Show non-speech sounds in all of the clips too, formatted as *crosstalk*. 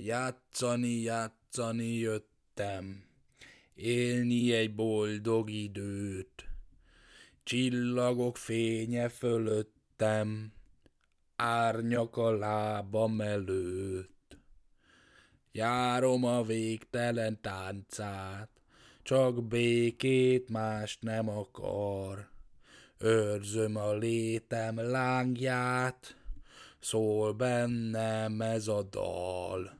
Játszani, játszani jöttem, élni egy boldog időt. Csillagok fénye fölöttem, árnyak a lábam előtt. Járom a végtelen táncát, csak békét mást nem akar. Őrzöm a létem lángját, szól bennem ez a dal.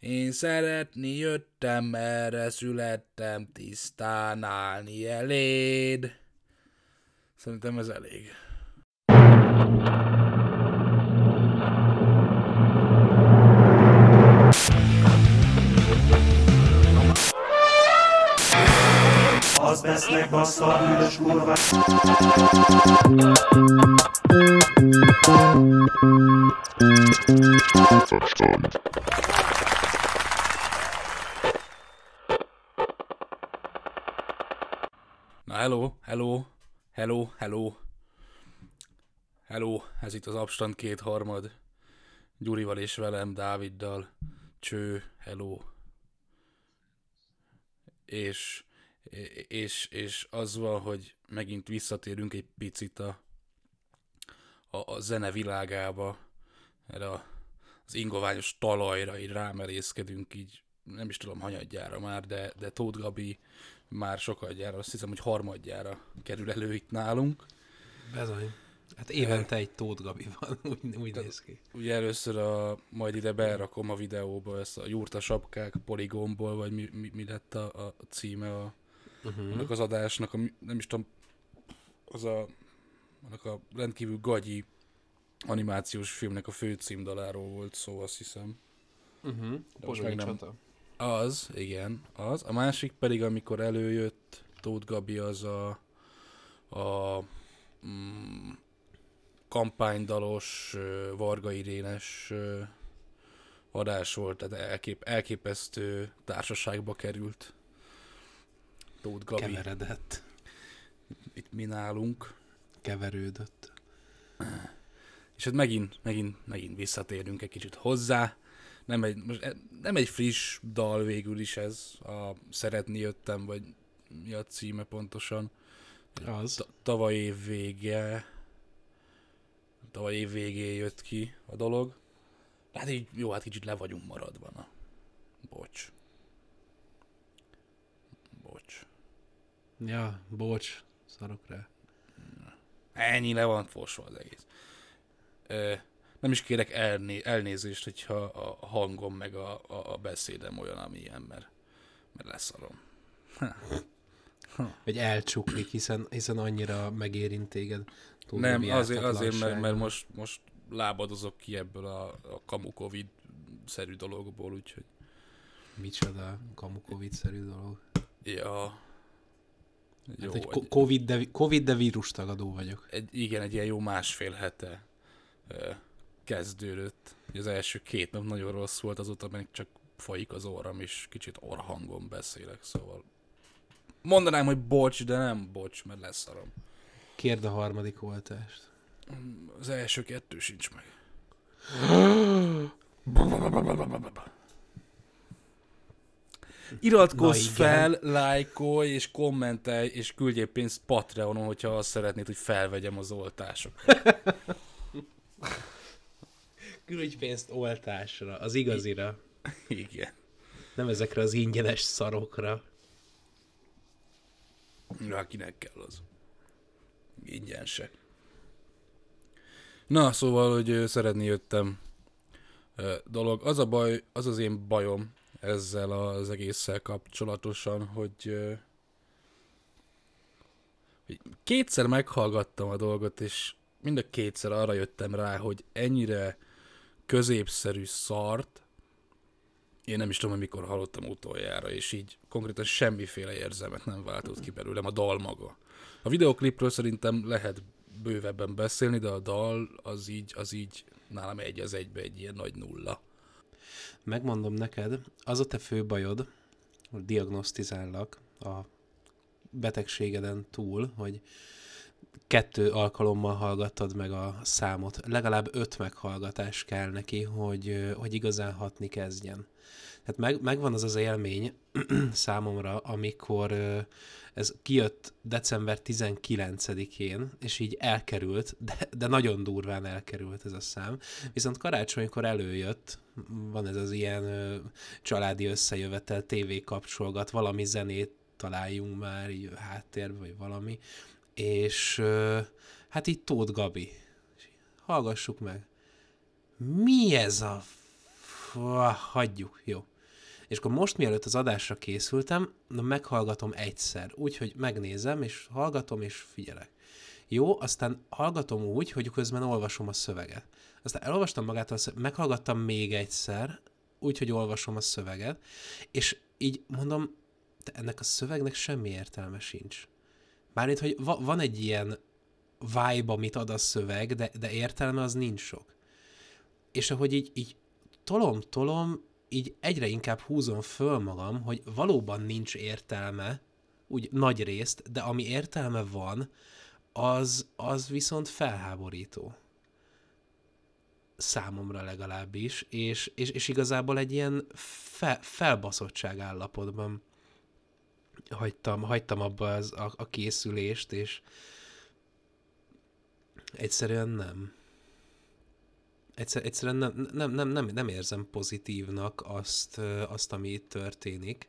Én szeretni jöttem, erre születtem, tisztán állni eléd. Szerintem ez elég. Az vesznek bassza bűnös kurva. Na, hello, hello, hello, hello. Hello, ez itt az Abstand kétharmad. Gyurival és velem, Dáviddal. Cső, hello. És, és, és az van, hogy megint visszatérünk egy picit a, a, a zene világába, erre a, az ingoványos talajra, így rámerészkedünk, így nem is tudom hanyadjára már, de, de Tóth Gabi már sokadjára, azt hiszem, hogy harmadjára kerül elő itt nálunk. Bezony. Hát évente egy Tóth Gabi van, *laughs* úgy, úgy néz ki. Ugye először a, majd ide berakom a videóba ezt a jurta sapkák poligomból, vagy mi, mi, mi lett a, a címe a, uh-huh. annak az adásnak, a, nem is tudom, az a, annak a rendkívül gagyi animációs filmnek a főcímdaláról volt szó, azt hiszem. Uh-huh. De most meg nem- Az, igen, az. A másik pedig, amikor előjött Tóth Gabi, az a, a mm, kampánydalos, Varga Irénes adás volt, tehát elkép, elképesztő társaságba került Tóth Gabi. Keveredett, Itt mi nálunk. keverődött. És hát megint, megint, megint visszatérünk egy kicsit hozzá. Nem egy, most e- nem egy friss dal végül is ez, a Szeretni jöttem, vagy mi a címe pontosan. Az. Ta- tavaly év vége, tavaly év végén jött ki a dolog. Hát így, jó, hát kicsit le vagyunk maradva, na. Bocs. Bocs. Ja, bocs, szarok rá. Ennyi le van fosva az egész. Ö, nem is kérek elné- elnézést, hogyha a hangom meg a, a, a beszédem olyan, amilyen, mert, mert leszarom. Vagy elcsuklik, hiszen, hiszen annyira megérint téged. Nem, azért, azért mert, mert most, most lábadozok ki ebből a, a kamu covid szerű dologból, úgyhogy Micsoda kamukovid-szerű dolog. ja. Jó, Hát egy egy, COVID, de, COVID, de vírustagadó vagyok. egy, igen, egy ilyen jó másfél hete kezdődött. Az első két nap nagyon rossz volt, azóta meg csak folyik az orram, és kicsit orhangon beszélek, szóval mondanám, hogy bocs, de nem bocs, mert leszarom. Kérd a harmadik oltást. Az első kettő sincs meg. Iratkozz fel, lájkolj és kommentelj, és küldjél pénzt Patreonon, hogyha azt szeretnéd, hogy felvegyem az oltásokat. *laughs* Küldj pénzt oltásra, az igazira. Igen. Nem ezekre az ingyenes szarokra. Ja, kinek kell az. Ingyen se. Na, szóval, hogy szeretni jöttem dolog. Az a baj, az az én bajom ezzel az egésszel kapcsolatosan, hogy, hogy kétszer meghallgattam a dolgot, és mind a kétszer arra jöttem rá, hogy ennyire középszerű szart, én nem is tudom, hogy mikor hallottam utoljára, és így konkrétan semmiféle érzelmet nem váltott ki belőlem a dal maga. A videoklipről szerintem lehet bővebben beszélni, de a dal az így, az így nálam egy az egybe egy ilyen nagy nulla. Megmondom neked, az a te fő bajod, hogy diagnosztizállak a betegségeden túl, hogy kettő alkalommal hallgattad meg a számot. Legalább öt meghallgatás kell neki, hogy, hogy igazán hatni kezdjen. Tehát meg, megvan az az élmény *clears throat* számomra, amikor ez kijött december 19-én, és így elkerült, de, de nagyon durván elkerült ez a szám. Viszont karácsonykor előjött, van ez az ilyen családi összejövetel, tévé kapcsolgat, valami zenét találjunk már, így háttérbe, vagy valami, és hát így Tóth Gabi. Hallgassuk meg. Mi ez a... Hagyjuk, jó. És akkor most, mielőtt az adásra készültem, na meghallgatom egyszer, úgyhogy megnézem, és hallgatom, és figyelek. Jó, aztán hallgatom úgy, hogy közben olvasom a szöveget. Aztán elolvastam magától, a szöveget, meghallgattam még egyszer, úgy, hogy olvasom a szöveget, és így mondom, de ennek a szövegnek semmi értelme sincs. Bármint, hogy va- van egy ilyen vibe, amit ad a szöveg, de, de értelme az nincs sok. És ahogy így, így tolom, tolom, így egyre inkább húzom föl magam, hogy valóban nincs értelme, úgy nagy részt, de ami értelme van, az, az viszont felháborító. Számomra legalábbis, és, és, és igazából egy ilyen fe, felbaszottság állapotban hagytam, hagytam abba az, a, a készülést, és egyszerűen nem. Egyszer, egyszerűen nem, nem, nem, nem, nem érzem pozitívnak azt, azt, ami itt történik.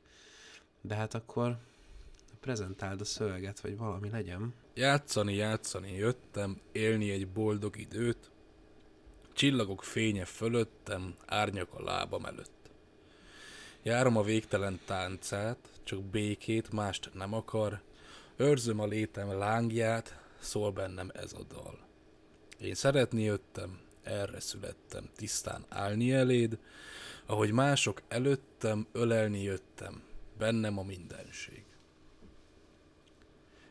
De hát akkor prezentáld a szöveget, vagy valami legyen. Játszani, játszani jöttem, élni egy boldog időt, csillagok fénye fölöttem, árnyak a lábam előtt. Járom a végtelen táncát, csak békét, mást nem akar, őrzöm a létem lángját, szól bennem ez a dal. Én szeretni jöttem, erre születtem, tisztán állni eléd, ahogy mások előttem, ölelni jöttem, bennem a mindenség.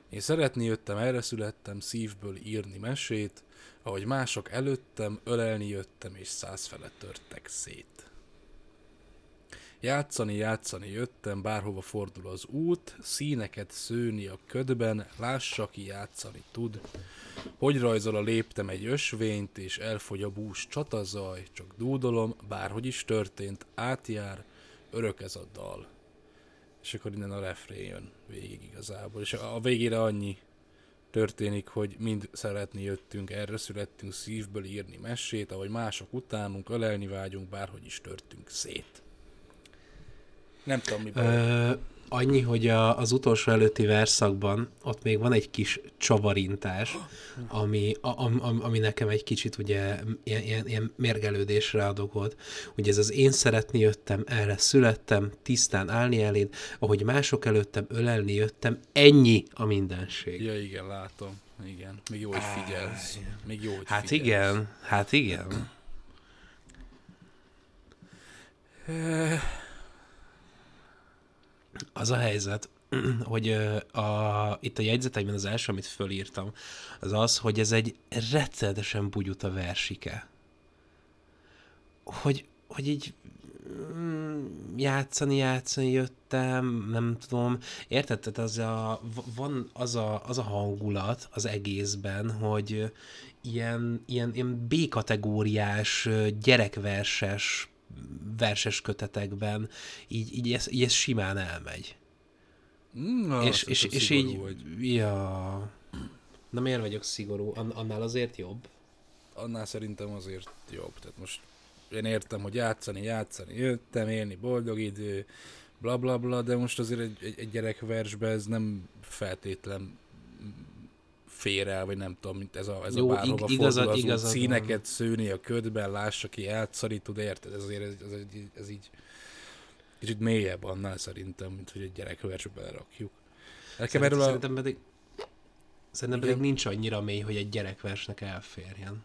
Én szeretni jöttem, erre születtem, szívből írni mesét, ahogy mások előttem, ölelni jöttem, és százfele törtek szét. Játszani, játszani jöttem, bárhova fordul az út, színeket szőni a ködben, lássa, ki játszani tud. Hogy rajzol a léptem egy ösvényt, és elfogy a bús csatazaj, csak dúdolom, bárhogy is történt, átjár, örök ez a dal. És akkor innen a refrén jön végig igazából. És a végére annyi történik, hogy mind szeretni jöttünk, erre születtünk szívből írni mesét, ahogy mások utánunk, ölelni vágyunk, bárhogy is törtünk szét. Nem tudom, mi Ö, annyi, hogy a, az utolsó előtti verszakban ott még van egy kis csavarintás, ami, a, am, ami nekem egy kicsit ugye ilyen, ilyen, ilyen mérgelődésre ad okot. Ugye ez az én szeretni jöttem, erre születtem, tisztán állni eléd, ahogy mások előttem ölelni jöttem, ennyi a mindenség. Ja, igen, látom. Igen. Még jó, hogy figyelsz. Még jó, hogy Hát figyelsz. igen, hát igen. Az a helyzet, *clears throat* hogy a, itt a jegyzeteimben az első, amit fölírtam, az az, hogy ez egy rettenetesen bugyuta versike. Hogy, hogy így mm, játszani, játszani jöttem, nem tudom. Érted? Tehát az a, van az a, az a hangulat az egészben, hogy ilyen, ilyen, ilyen B-kategóriás, gyerekverses verses kötetekben így, így, ez, így ez simán elmegy. Mm, és, és, és így, Vagy. ja... Na miért vagyok szigorú? An- annál azért jobb? Annál szerintem azért jobb. Tehát most én értem, hogy játszani, játszani, jöttem, élni, boldog idő, bla bla bla, de most azért egy, egy, egy gyerekversbe ez nem feltétlen fér el, vagy nem tudom, mint ez a, ez Jó, a bárhova ig- igazad- fordul igazad van. színeket szőni a ködben, lássa ki, játszani tud, érted? Ez azért ez, ez, ez, ez így kicsit mélyebb annál szerintem, mint hogy egy gyerekversbe belerakjuk. Nekem erről a... Szerintem pedig, szerintem pedig nincs annyira mély, hogy egy gyerekversnek elférjen.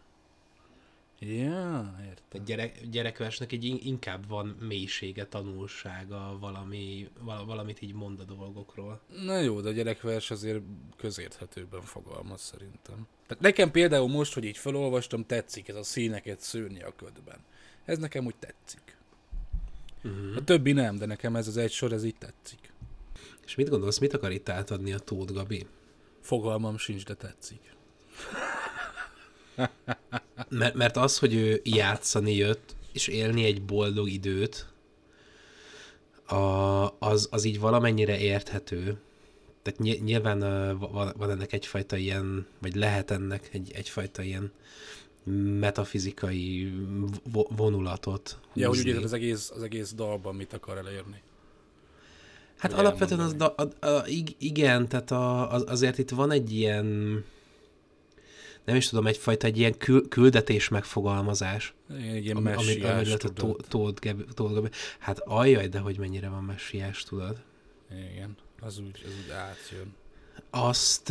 Ja, értem. Egy gyerek, gyerekversnek egy in- inkább van mélysége, tanulsága, valami, val- valamit így mond a dolgokról. Na jó, de a gyerekvers azért közérthetőbben fogalmaz szerintem. Tehát nekem például most, hogy így felolvastam, tetszik ez a színeket szőni a ködben. Ez nekem úgy tetszik. Uh-huh. A többi nem, de nekem ez az egy sor, ez így tetszik. És mit gondolsz, mit akar itt átadni a Tóth Gabi? Fogalmam sincs, de tetszik. *laughs* Mert, mert az, hogy ő játszani jött, és élni egy boldog időt, a, az, az így valamennyire érthető. Tehát ny- nyilván van, van ennek egyfajta ilyen, vagy lehet ennek egy, egyfajta ilyen metafizikai vo- vonulatot Ja, hogy húzni. ugye az egész, az egész dalban mit akar elérni. Hát alapvetően az, da, a, a, ig- igen, tehát a, az, azért itt van egy ilyen, nem is tudom, egyfajta egy ilyen kül, küldetés megfogalmazás. Egy ilyen Ami, ami, ami messiás, lett a tudod. Tó- Tóth Geb- Tóth Gabi. Hát ajjaj, de hogy mennyire van messiás, tudod? Igen, az úgy, az úgy átjön. Azt,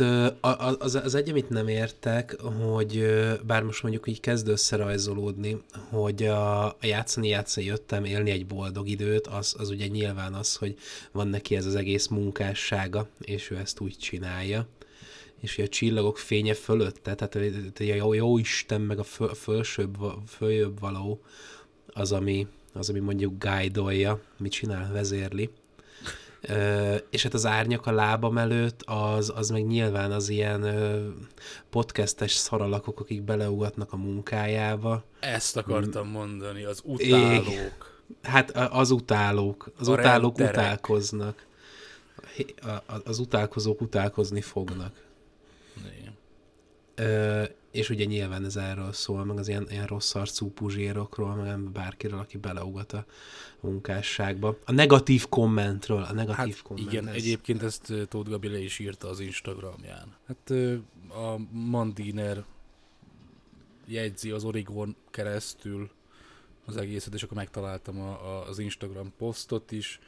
az, az egy, amit nem értek, hogy bár most mondjuk így kezd összerajzolódni, hogy a, a játszani játszani jöttem, élni egy boldog időt, az, az ugye nyilván az, hogy van neki ez az egész munkássága, és ő ezt úgy csinálja. És a csillagok fénye fölötte, tehát a jó, jó Isten, meg a föl, fölsőbb, följebb való, az, ami, az, ami mondjuk guide mit csinál, vezérli. Ö, és hát az árnyak a lábam előtt, az, az meg nyilván az ilyen ö, podcastes szaralakok, akik beleugatnak a munkájába. Ezt akartam mondani, az utálók. Hát a- az utálók, az A utálók renderek. utálkoznak. Az utálkozók utálkozni fognak. Ö, és ugye nyilván ez erről szól, meg az ilyen, ilyen rossz arcú puzsérokról, meg bárkiről, aki beleugat a munkásságba. A negatív kommentről, a negatív Hát komment. igen, ez- egyébként ezt Tóth Gabi le is írta az Instagramján. Hát a Mandiner jegyzi az Origon keresztül az egészet, és akkor megtaláltam a, a, az Instagram posztot is.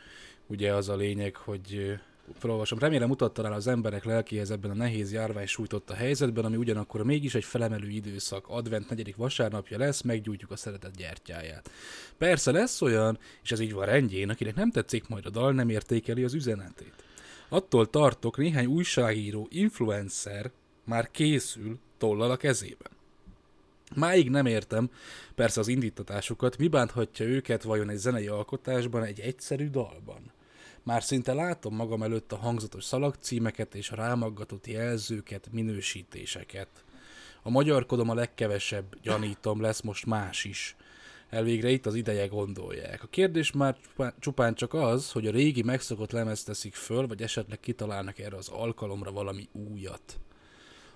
Ugye az a lényeg, hogy felolvasom. Remélem mutatta rá az emberek lelkéhez ebben a nehéz járvány sújtotta helyzetben, ami ugyanakkor mégis egy felemelő időszak. Advent negyedik vasárnapja lesz, meggyújtjuk a szeretet gyertyáját. Persze lesz olyan, és ez így van rendjén, akinek nem tetszik majd a dal, nem értékeli az üzenetét. Attól tartok, néhány újságíró, influencer már készül tollal a kezében. Máig nem értem, persze az indítatásukat, mi bánthatja őket vajon egy zenei alkotásban, egy egyszerű dalban. Már szinte látom magam előtt a hangzatos szalagcímeket és a rámaggatott jelzőket, minősítéseket. A magyarkodom a legkevesebb, gyanítom, lesz most más is. Elvégre itt az ideje gondolják. A kérdés már csupán- csak az, hogy a régi megszokott lemezt teszik föl, vagy esetleg kitalálnak erre az alkalomra valami újat.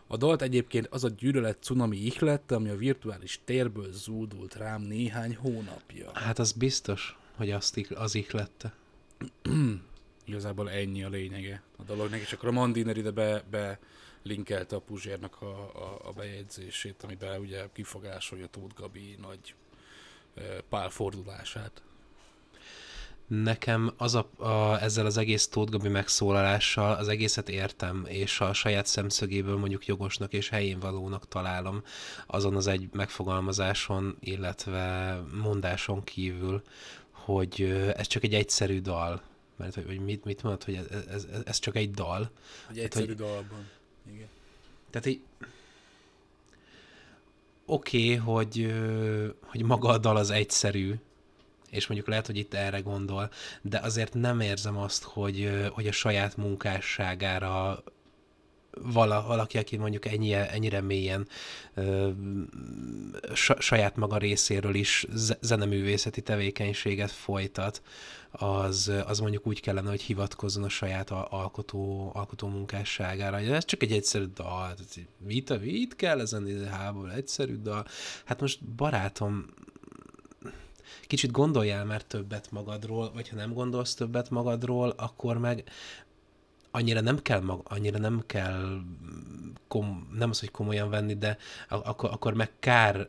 A dalt egyébként az a gyűlölet cunami ihlette, ami a virtuális térből zúdult rám néhány hónapja. Hát az biztos, hogy azt az ihlette. *clears throat* Igazából ennyi a lényege a dolognak, és akkor a Mandiner ide be, be linkelte a Puzsérnak a, a, a bejegyzését, amiben ugye kifogásolja Tóth Gabi nagy pálfordulását. Nekem az a, a, ezzel az egész Tóth Gabi megszólalással az egészet értem, és a saját szemszögéből mondjuk jogosnak és helyén valónak találom azon az egy megfogalmazáson, illetve mondáson kívül, hogy ez csak egy egyszerű dal. Mert hogy mit, mit mondod, hogy ez, ez, ez, csak egy dal. Egy egyszerű hogy... dalban. Igen. Tehát így oké, okay, hogy, hogy maga a dal az egyszerű, és mondjuk lehet, hogy itt erre gondol, de azért nem érzem azt, hogy, hogy a saját munkásságára vala, valaki, aki mondjuk ennyire, ennyire mélyen ö, sa, saját maga részéről is ze- zeneművészeti tevékenységet folytat, az, az mondjuk úgy kellene, hogy hivatkozzon a saját alkotó, alkotó munkásságára. Ez csak egy egyszerű dal, mit, mit kell ezen hából, egyszerű dal. Hát most barátom, kicsit gondoljál már többet magadról, vagy ha nem gondolsz többet magadról, akkor meg annyira nem kell, mag, annyira nem kell kom, nem az, hogy komolyan venni, de ak- akkor, akkor meg kár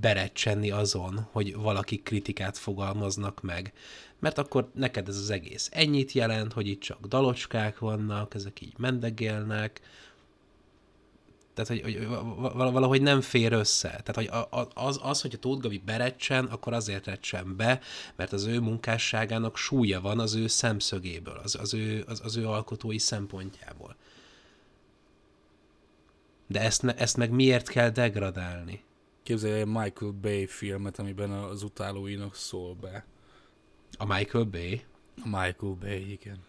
berecsenni azon, hogy valaki kritikát fogalmaznak meg. Mert akkor neked ez az egész ennyit jelent, hogy itt csak dalocskák vannak, ezek így mendegélnek, tehát, hogy, hogy val- valahogy nem fér össze. Tehát, hogy az, az hogy a Tóth Gabi berecsen, akkor azért recsen be, mert az ő munkásságának súlya van az ő szemszögéből, az, az, ő, az, az ő alkotói szempontjából. De ezt, ne, ezt meg miért kell degradálni? Képzelj egy Michael Bay filmet, amiben az utálóinak szól be. A Michael Bay? A Michael Bay, igen.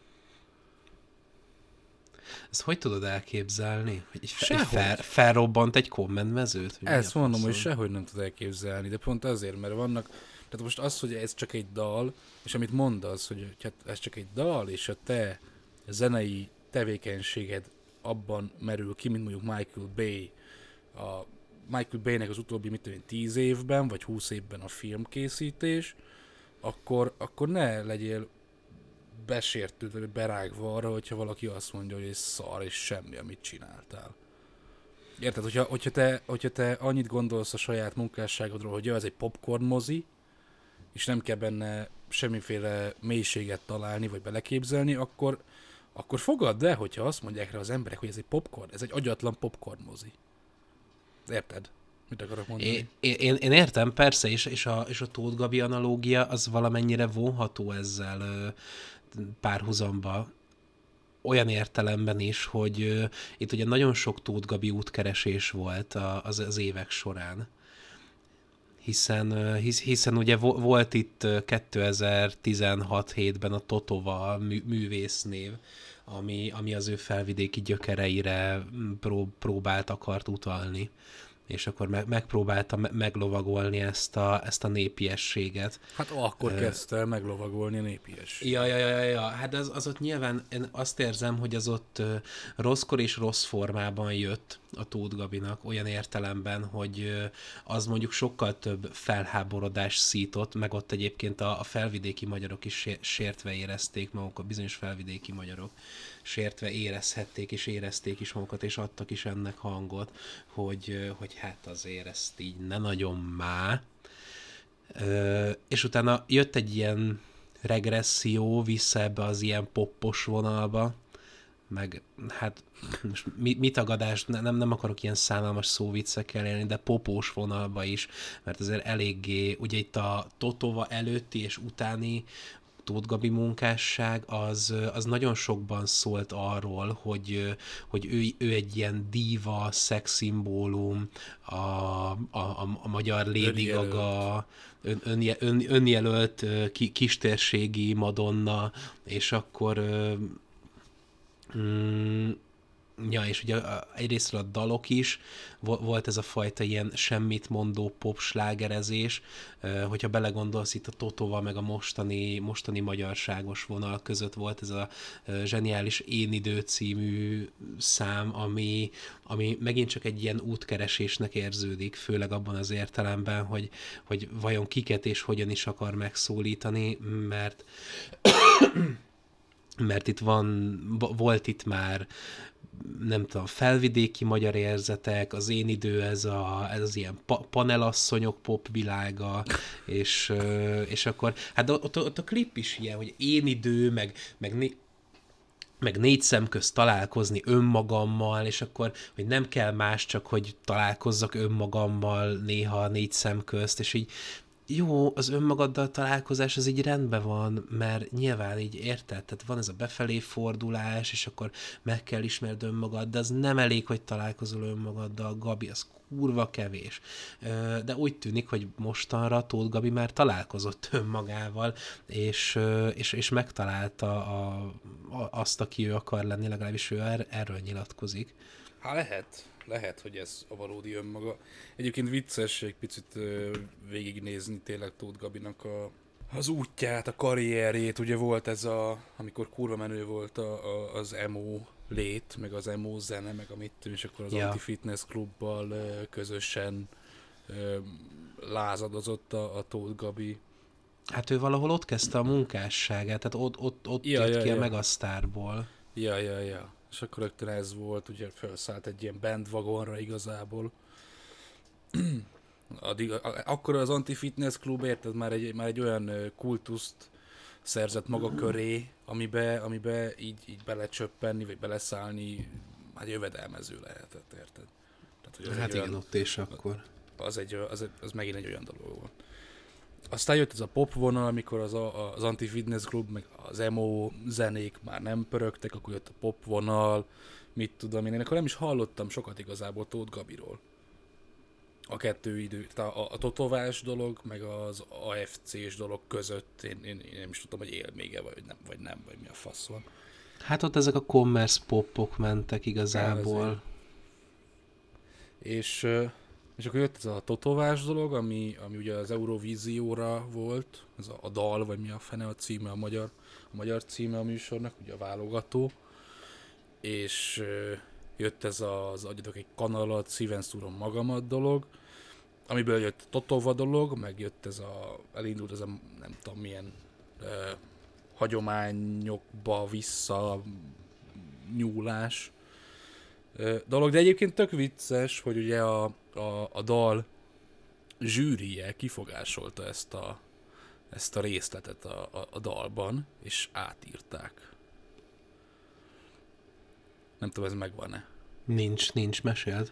Ezt hogy tudod elképzelni? Hogy egy, egy fel, felrobbant egy kommentmezőt? Ezt mondom, hogy sehogy nem tudod elképzelni, de pont azért, mert vannak, tehát most az, hogy ez csak egy dal, és amit mondasz, hogy hát ez csak egy dal, és a te zenei tevékenységed abban merül ki, mint mondjuk Michael Bay, a Michael Bay-nek az utóbbi, mit tudom én, 10 évben, vagy 20 évben a filmkészítés, akkor, akkor ne legyél besértődve, vagy berágva arra, hogyha valaki azt mondja, hogy ez szar, és semmi, amit csináltál. Érted, hogyha, hogyha, te, hogyha te annyit gondolsz a saját munkásságodról, hogy jó, ez egy popcorn mozi, és nem kell benne semmiféle mélységet találni, vagy beleképzelni, akkor, akkor fogadd el, hogyha azt mondják rá az emberek, hogy ez egy popcorn, ez egy agyatlan popcorn mozi. Érted? Mit akarok mondani? Én, én, én értem, persze, és, és, a, és a Tóth Gabi analógia az valamennyire vonható ezzel párhuzamba, olyan értelemben is, hogy ö, itt ugye nagyon sok Tóth Gabi útkeresés volt a, az, az évek során. Hiszen, hisz, hiszen ugye vo- volt itt ö, 2016-7-ben a Totova mű, művésznév, ami, ami az ő felvidéki gyökereire mm, pró- próbált, akart utalni és akkor meg, megpróbálta me- meglovagolni ezt a, ezt a népiességet. Hát akkor kezdte el meglovagolni a népies. Ja, ja, ja, ja, hát az, az ott nyilván, én azt érzem, hogy az ott ö, rosszkor és rossz formában jött a Tóth Gabinak, olyan értelemben, hogy ö, az mondjuk sokkal több felháborodás szított, meg ott egyébként a, a felvidéki magyarok is sé- sértve érezték magukat, bizonyos felvidéki magyarok sértve érezhették és érezték is magukat, és adtak is ennek hangot, hogy, hogy hát azért ezt így ne nagyon má. És utána jött egy ilyen regresszió vissza ebbe az ilyen poppos vonalba, meg hát most mi, mi tagadás, ne- nem, nem akarok ilyen szánalmas szóviccekkel élni, de popós vonalba is, mert azért eléggé, ugye itt a Totova előtti és utáni Tóth Gabi munkásság, az, az nagyon sokban szólt arról, hogy, hogy ő, ő egy ilyen díva, szexszimbólum, a, a, a, a magyar Lady. Gaga, ön, ön, ön, önjelölt ki, kistérségi Madonna, és akkor mm, Ja, és ugye egyrésztről a dalok is, vo- volt ez a fajta ilyen semmit mondó pop slágerezés, hogyha belegondolsz itt a Totova meg a mostani, mostani magyarságos vonal között volt ez a zseniális Én idő című szám, ami, ami megint csak egy ilyen útkeresésnek érződik, főleg abban az értelemben, hogy, hogy vajon kiket és hogyan is akar megszólítani, mert *coughs* mert itt van, vo- volt itt már nem tudom, felvidéki magyar érzetek, az én idő, ez, a, ez az ilyen pa- panelasszonyok pop világa, és, és akkor, hát ott, ott a klip is ilyen, hogy én idő, meg, meg né- meg négy szem közt találkozni önmagammal, és akkor, hogy nem kell más, csak hogy találkozzak önmagammal néha négy szem közt, és így jó, az önmagaddal találkozás az így rendben van, mert nyilván így érted, tehát van ez a befelé fordulás, és akkor meg kell ismerd önmagad, de az nem elég, hogy találkozol önmagaddal, Gabi, az kurva kevés. De úgy tűnik, hogy mostanra Tóth Gabi már találkozott önmagával, és, és, és megtalálta a, a, azt, aki ő akar lenni, legalábbis ő er, erről nyilatkozik. Hát lehet, lehet, hogy ez a valódi önmaga. Egyébként vicces egy picit végignézni tényleg Tóth Gabinak a, az útját, a karrierjét. Ugye volt ez a, amikor kurva menő volt a, a, az emo lét, meg az emo zene, meg a mit tudom, és akkor az Ja. Anti-Fitness klubbal közösen lázadozott a, a Tóth Gabi. Hát ő valahol ott kezdte a munkásságát, tehát ott, ott, ott Ja, jött ja, ki a ja. Megasztárból. Ja, ja, ja. És akkor rögtön ez volt, ugye felszállt egy ilyen bandwagonra igazából. *clears throat* Addig, akkor az Anti-Fitness Club, érted, már egy, már egy olyan kultuszt szerzett maga köré, amibe, amibe így, így belecsöppenni, vagy beleszállni, hát jövedelmező lehetett, érted? Tehát, hogy az Hát igen, olyan, ott és akkor. az, egy, az, az megint egy olyan dolog volt. Aztán jött ez a pop vonal, amikor az, a, az Anti-Fitness Club, meg az emo zenék már nem pörögtek, akkor jött a pop vonal, mit tudom én. Én akkor nem is hallottam sokat igazából Tóth Gabiról. A kettő idő, tehát a, a totovás dolog, meg az AFC-s dolog között én, én, én nem is tudtam, hogy él még -e, vagy nem, vagy nem, vagy mi a fasz van. Hát ott ezek a commerce popok mentek igazából. És, és akkor jött ez a totovás dolog, ami, ami ugye az Eurovízióra volt, ez a, a dal, vagy mi a fene a címe, a magyar, a magyar címe a műsornak, ugye a válogató. És ö, jött ez az adjatok egy kanalat, szíven szúrom magamat dolog, amiből jött a Totova dolog, meg jött ez a, elindult ez a nem tudom milyen ö, hagyományokba vissza nyúlás ö, dolog, de egyébként tök vicces, hogy ugye a, a, a dal zsűrije kifogásolta ezt a, ezt a részletet a, a, a dalban, és átírták. Nem tudom, ez megvan-e Nincs, nincs, meséld.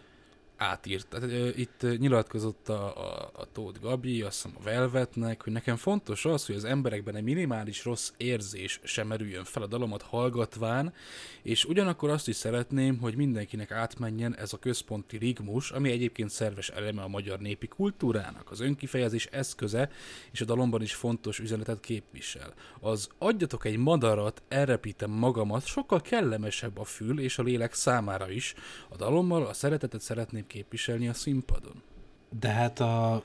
Átírt. Tehát, itt nyilatkozott a, a, a Tóth Gabi, azt hiszem a Velvetnek, hogy nekem fontos az, hogy az emberekben egy minimális rossz érzés sem merüljön fel a dalomat hallgatván, és ugyanakkor azt is szeretném, hogy mindenkinek átmenjen ez a központi rigmus, ami egyébként szerves eleme a magyar népi kultúrának, az önkifejezés eszköze, és a dalomban is fontos üzenetet képvisel. Az adjatok egy madarat, elrepítem magamat, sokkal kellemesebb a fül és a lélek számára is. A dalommal a szeretetet szeretném képviselni a színpadon. De hát a...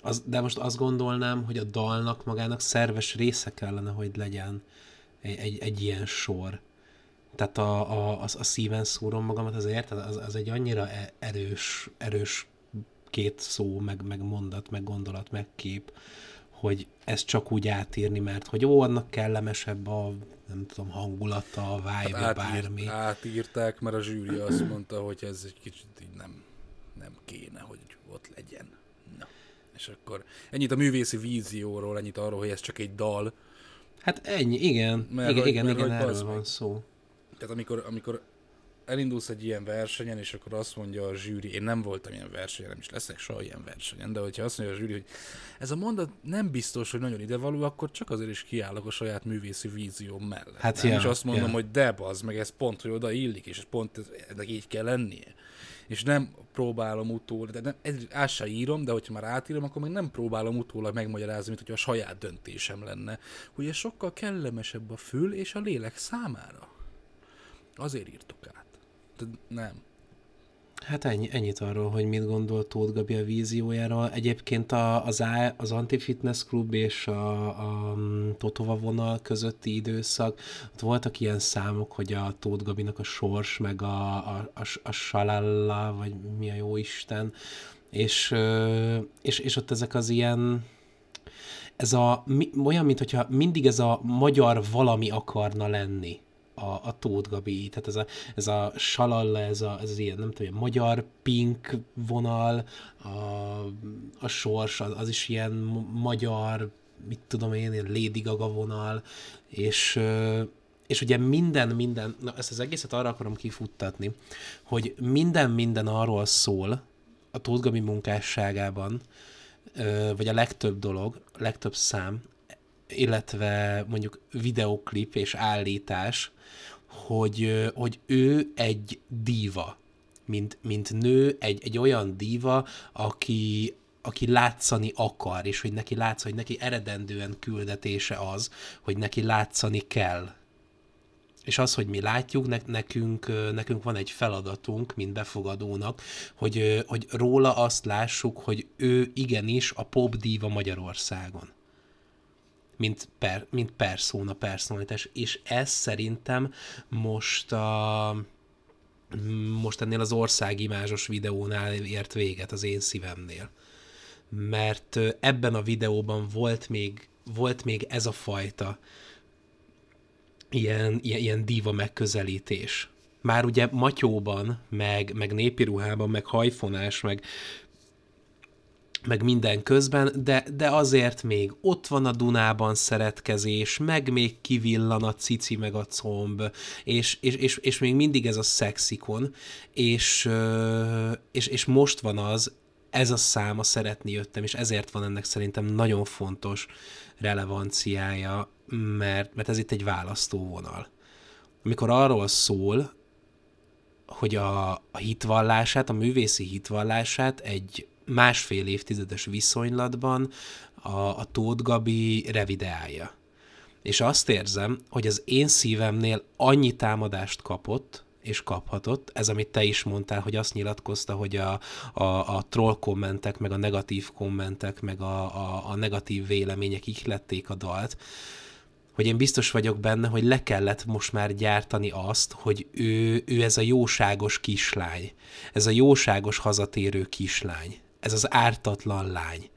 Az, de most azt gondolnám, hogy a dalnak magának szerves része kellene, hogy legyen egy, egy, egy ilyen sor. Tehát a, a, a, a szíven szúrom magamat, az érted? Az, az egy annyira e- erős, erős két szó, meg, meg mondat, meg gondolat, meg kép, hogy ezt csak úgy átírni, mert hogy ó, annak kellemesebb a, nem tudom, hangulata, a vibe, hát bármi. átírták, mert a zsűri azt mondta, hogy ez egy kicsit így nem, nem kéne, hogy ott legyen. Na. És akkor ennyit a művészi vízióról, ennyit arról, hogy ez csak egy dal. Hát ennyi, igen, Mert igen, hogy- igen, mert igen, hogy erről van szó. Tehát amikor, amikor elindulsz egy ilyen versenyen, és akkor azt mondja a zsűri, én nem voltam ilyen versenyen, nem is leszek soha ilyen versenyen, de hogyha azt mondja a zsűri, hogy ez a mondat nem biztos, hogy nagyon idevaló, akkor csak azért is kiállok a saját művészi vízióm mellett. Hát nem? ja, és azt mondom, ja. hogy de az, meg ez pont, hogy oda illik, és pont ez, ennek így kell lennie. És nem próbálom utólag, de nem, át se írom, de hogyha már átírom, akkor meg nem próbálom utólag megmagyarázni, mint hogy a saját döntésem lenne, hogy ez sokkal kellemesebb a fül és a lélek számára. Azért írtuk át. Nem. Hát ennyi, ennyit arról, hogy mit gondol Tóth Gabi a víziójáról. Egyébként a, az, á, az Anti-Fitness Club és a, a mm, Totova vonal közötti időszak, ott voltak ilyen számok, hogy a Tóth Gabinak a sors, meg a, a, a, a salalla, vagy mi a jó Isten, és, és, és ott ezek az ilyen, ez a, mi, olyan, mint hogyha mindig ez a magyar valami akarna lenni a, a Tóth Gabi, tehát ez a, ez a salalla, ez, a, ez az ilyen, nem tudom, magyar pink vonal, a, a sors, az, az is ilyen magyar, mit tudom én, ilyen Lady Gaga vonal, és, és ugye minden, minden, na ezt az egészet arra akarom kifuttatni, hogy minden, minden arról szól a Tóth Gabi munkásságában, vagy a legtöbb dolog, legtöbb szám, illetve mondjuk videoklip és állítás, hogy, hogy ő egy díva, mint, mint nő, egy, egy olyan díva, aki, aki látszani akar, és hogy neki látsz, hogy neki eredendően küldetése az, hogy neki látszani kell. És az, hogy mi látjuk, ne, nekünk, nekünk van egy feladatunk, mint befogadónak, hogy, hogy róla azt lássuk, hogy ő igenis a pop díva Magyarországon mint, per, mint persona, personalitás, és ez szerintem most a most ennél az országimázsos videónál ért véget az én szívemnél. Mert ebben a videóban volt még, volt még ez a fajta ilyen, ilyen, ilyen diva megközelítés. Már ugye matyóban, meg, meg népi ruhában, meg hajfonás, meg, meg minden közben, de, de azért még ott van a Dunában szeretkezés, meg még kivillan a cici meg a comb, és, és, és, és még mindig ez a szexikon, és, és, és most van az, ez a szám a Szeretni jöttem, és ezért van ennek szerintem nagyon fontos relevanciája, mert, mert ez itt egy választóvonal. Amikor arról szól, hogy a, a hitvallását, a művészi hitvallását egy másfél évtizedes viszonylatban a, a Tóth Gabi revideálja. és azt érzem, hogy az én szívemnél annyi támadást kapott, és kaphatott. Ez, amit te is mondtál, hogy azt nyilatkozta, hogy a, a, a troll kommentek, meg a negatív kommentek, meg a, a, a negatív vélemények ihlették a dalt, hogy én biztos vagyok benne, hogy le kellett most már gyártani azt, hogy ő, ő ez a jóságos kislány, ez a jóságos hazatérő kislány, ez az ártatlan lány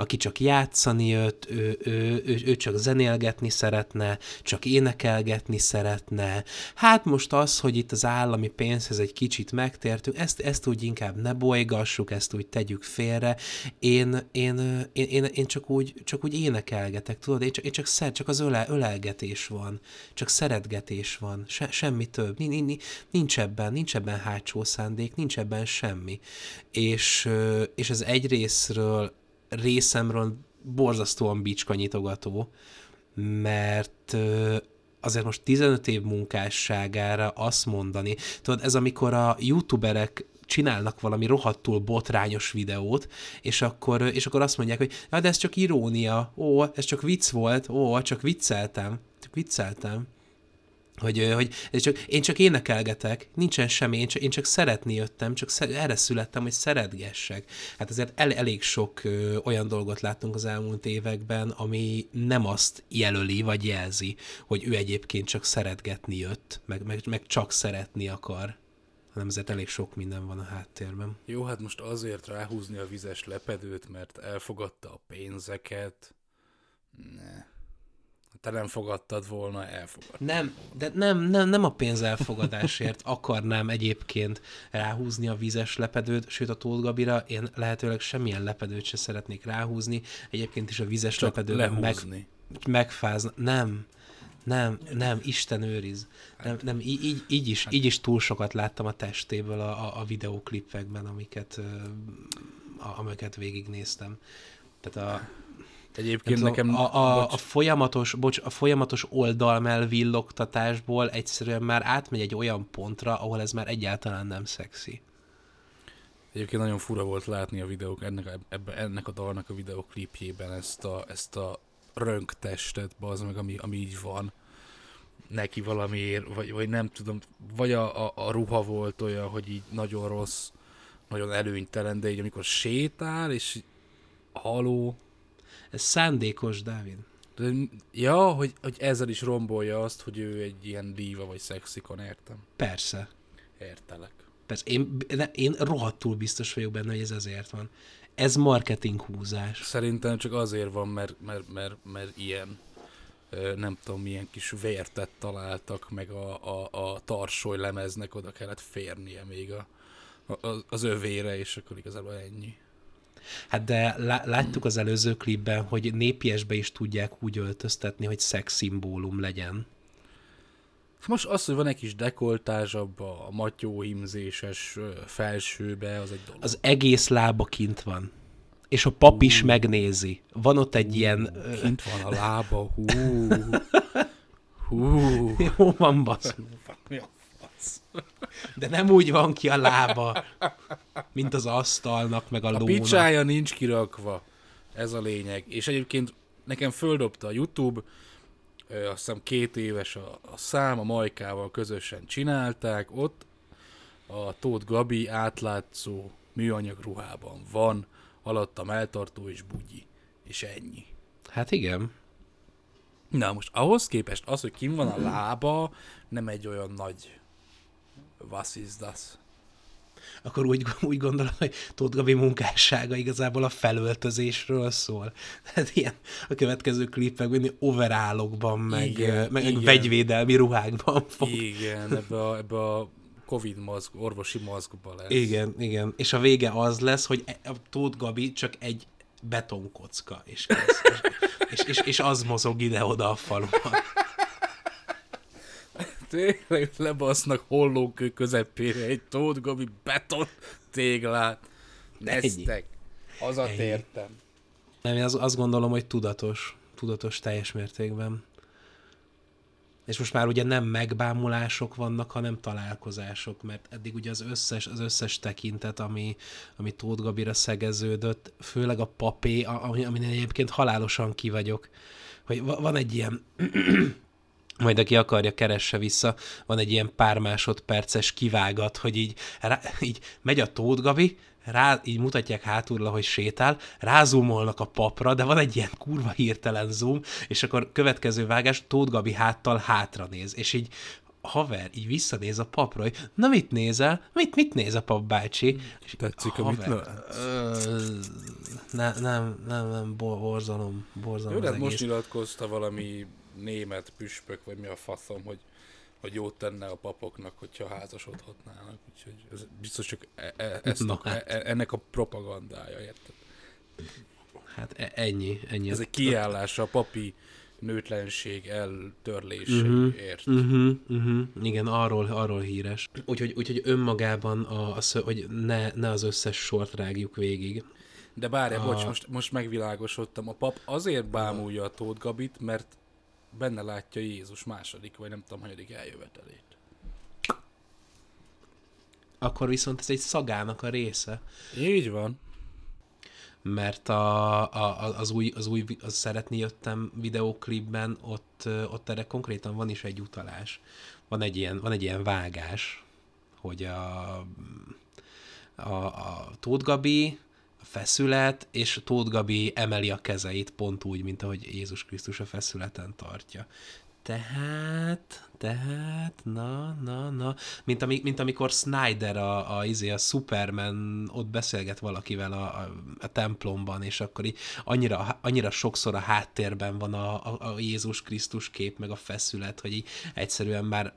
aki csak játszani jött, ő, ő, ő, ő csak zenélgetni szeretne, csak énekelgetni szeretne. Hát most az, hogy itt az állami pénzhez egy kicsit megtértünk, ezt, ezt úgy inkább ne bolygassuk, ezt úgy tegyük félre. Én, én, én, én, én csak, úgy, csak úgy énekelgetek, tudod, én csak, én csak, szer, csak az öle, ölelgetés van, csak szeretgetés van, se, semmi több. Nincs ebben, nincs ebben hátsó szándék, nincs ebben semmi. És, és ez egyrésztről részemről borzasztóan bicskanyitogató, mert azért most 15 év munkásságára azt mondani, tudod, ez amikor a youtuberek csinálnak valami rohadtul botrányos videót, és akkor, és akkor azt mondják, hogy de ez csak irónia, ó, ez csak vicc volt, ó, csak vicceltem, csak vicceltem hogy, hogy ez csak, én csak énekelgetek, nincsen semmi, én csak, én csak szeretni jöttem, csak szer, erre születtem, hogy szeretgessek. Hát azért el, elég sok ö, olyan dolgot láttunk az elmúlt években, ami nem azt jelöli, vagy jelzi, hogy ő egyébként csak szeretgetni jött, meg, meg, meg csak szeretni akar hanem ezért elég sok minden van a háttérben. Jó, hát most azért ráhúzni a vizes lepedőt, mert elfogadta a pénzeket. Ne te nem fogadtad volna, elfogad. Nem, de nem, nem, nem a pénz elfogadásért akarnám egyébként ráhúzni a vízes lepedőt, sőt a Tóth Gabira én lehetőleg semmilyen lepedőt se szeretnék ráhúzni, egyébként is a vízes Csak lepedőben meg, megfázna. Nem, nem, nem, Isten őriz. Nem, nem így, így, így, is, így is túl sokat láttam a testéből a, a, a videóklipekben, amiket, a, amiket végignéztem. Tehát a, Egyébként nekem... A, a, a, folyamatos, bocs, a folyamatos oldalmelvillogtatásból egyszerűen már átmegy egy olyan pontra, ahol ez már egyáltalán nem szexi. Egyébként nagyon fura volt látni a videók, ennek, ebbe, ennek a dalnak a videoklipjében ezt a, ezt a rönktestet, az meg, ami, ami így van neki valamiért, vagy, vagy nem tudom, vagy a, a, a ruha volt olyan, hogy így nagyon rossz, nagyon előnytelen, de így amikor sétál, és haló, ez szándékos, Dávid. De, ja, hogy, hogy ezzel is rombolja azt, hogy ő egy ilyen díva vagy szexikon, értem. Persze. Értelek. Persze, én, én rohadtul biztos vagyok benne, hogy ez ezért van. Ez marketing húzás. Szerintem csak azért van, mert, mert, mert, mert ilyen nem tudom, milyen kis vértet találtak, meg a, a, a tarsoly lemeznek oda kellett férnie még a, a, az övére, és akkor igazából ennyi. Hát de láttuk az előző klipben, hogy népiesbe is tudják úgy öltöztetni, hogy szex szimbólum legyen. Most az, hogy van egy kis dekoltázs abba, a matyóhimzéses felsőbe, az egy dolog. Az egész lába kint van. És a pap hú. is megnézi. Van ott egy hú, ilyen... Kint van a lába, hú. *laughs* Hú. Jó van, basz. De nem úgy van ki a lába, mint az asztalnak, meg a, a lónak. A picsája nincs kirakva. Ez a lényeg. És egyébként nekem földobta a YouTube, azt hiszem két éves a, a szám, a Majkával közösen csinálták, ott a Tóth Gabi átlátszó műanyag ruhában van, alatta melltartó és bugyi. És ennyi. Hát igen. Na most ahhoz képest az, hogy kim van a lába, nem egy olyan nagy was is das? Akkor úgy, *laughs* úgy gondolom, hogy Tóth Gabi munkássága igazából a felöltözésről szól. Tehát *laughs* ilyen a következő klipekben overálokban, meg, igen, meg igen. vegyvédelmi ruhákban fog. Igen, *laughs* ebbe a, ebbe a Covid maszk, orvosi maszkba lesz. Igen, igen. És a vége az lesz, hogy e, a Tóth Gabi csak egy betonkocka, és, és, és, és, és az mozog ide-oda a faluban tényleg lebasznak hollókő közepére egy Tóth Gabi beton téglát. Neztek. Hazatértem. Nem, én azt, azt gondolom, hogy tudatos. Tudatos teljes mértékben. és most már ugye nem megbámulások vannak, hanem találkozások, mert eddig ugye az összes, az összes tekintet, ami, ami Tóth Gabira szegeződött, főleg a papé, ami, amin egyébként halálosan ki vagyok, hogy van egy ilyen majd aki akarja, keresse vissza, van egy ilyen pár másodperces kivágat, hogy így, rá, így megy a Tóth Gabi, rá, így mutatják hátulra, hogy sétál, rázumolnak a papra, de van egy ilyen kurva hirtelen zoom, és akkor következő vágás Tóth Gabi háttal hátra néz, és így haver, így visszanéz a papra, hogy na mit nézel? Mit, mit néz a pap bácsi? És Tetszik, haver, amit ne, nem, nem, nem, borzalom, borzalom Jó, de hát most nyilatkozta valami német püspök, vagy mi a faszom, hogy hogy jót tenne a papoknak, hogyha házasodhatnának. Úgyhogy ez biztos csak e, e, ezt, Na, hát. e, ennek a propagandája, érted? Hát e, ennyi, ennyi. Ez egy kiállás a papi nőtlenség eltörléséért. Uh-huh, uh-huh, uh-huh. Igen, arról, arról híres. Úgyhogy, úgyhogy önmagában, a, a, hogy ne, ne az összes sort rágjuk végig. De bárja, a... bocs, most, most megvilágosodtam. A pap azért bámulja a Tóth Gabit, mert benne látja Jézus második, vagy nem tudom, hanyadik eljövetelét. Akkor viszont ez egy szagának a része. Így van. Mert a, a, az új, az új az szeretni jöttem videóklipben, ott, ott erre konkrétan van is egy utalás. Van egy ilyen, van egy ilyen vágás, hogy a, a, a Tóth Gabi a feszület, és Tóth Gabi emeli a kezeit pont úgy, mint ahogy Jézus Krisztus a feszületen tartja. Tehát, tehát, na, na, na, mint, ami, mint amikor Snyder, a, a, izé, a Superman ott beszélget valakivel a, a, a templomban, és akkor így annyira, annyira sokszor a háttérben van a, a, a Jézus Krisztus kép, meg a feszület, hogy így egyszerűen már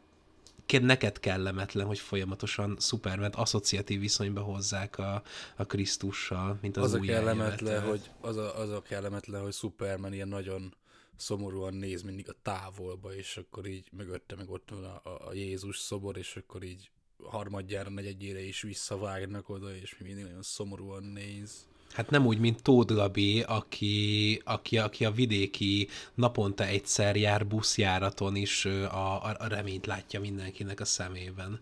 neked kellemetlen, hogy folyamatosan Superman asszociatív viszonyba hozzák a, a Krisztussal, mint az, az új a kellemetlen, hogy az a, az a kellemetlen, hogy Superman ilyen nagyon szomorúan néz mindig a távolba, és akkor így mögötte meg ott van a, a Jézus szobor, és akkor így harmadjára, negyedjére is visszavágnak oda, és mi mindig nagyon szomorúan néz. Hát nem úgy, mint Tóth Gabi, aki, aki, aki a vidéki naponta egyszer jár buszjáraton is a, a reményt látja mindenkinek a szemében.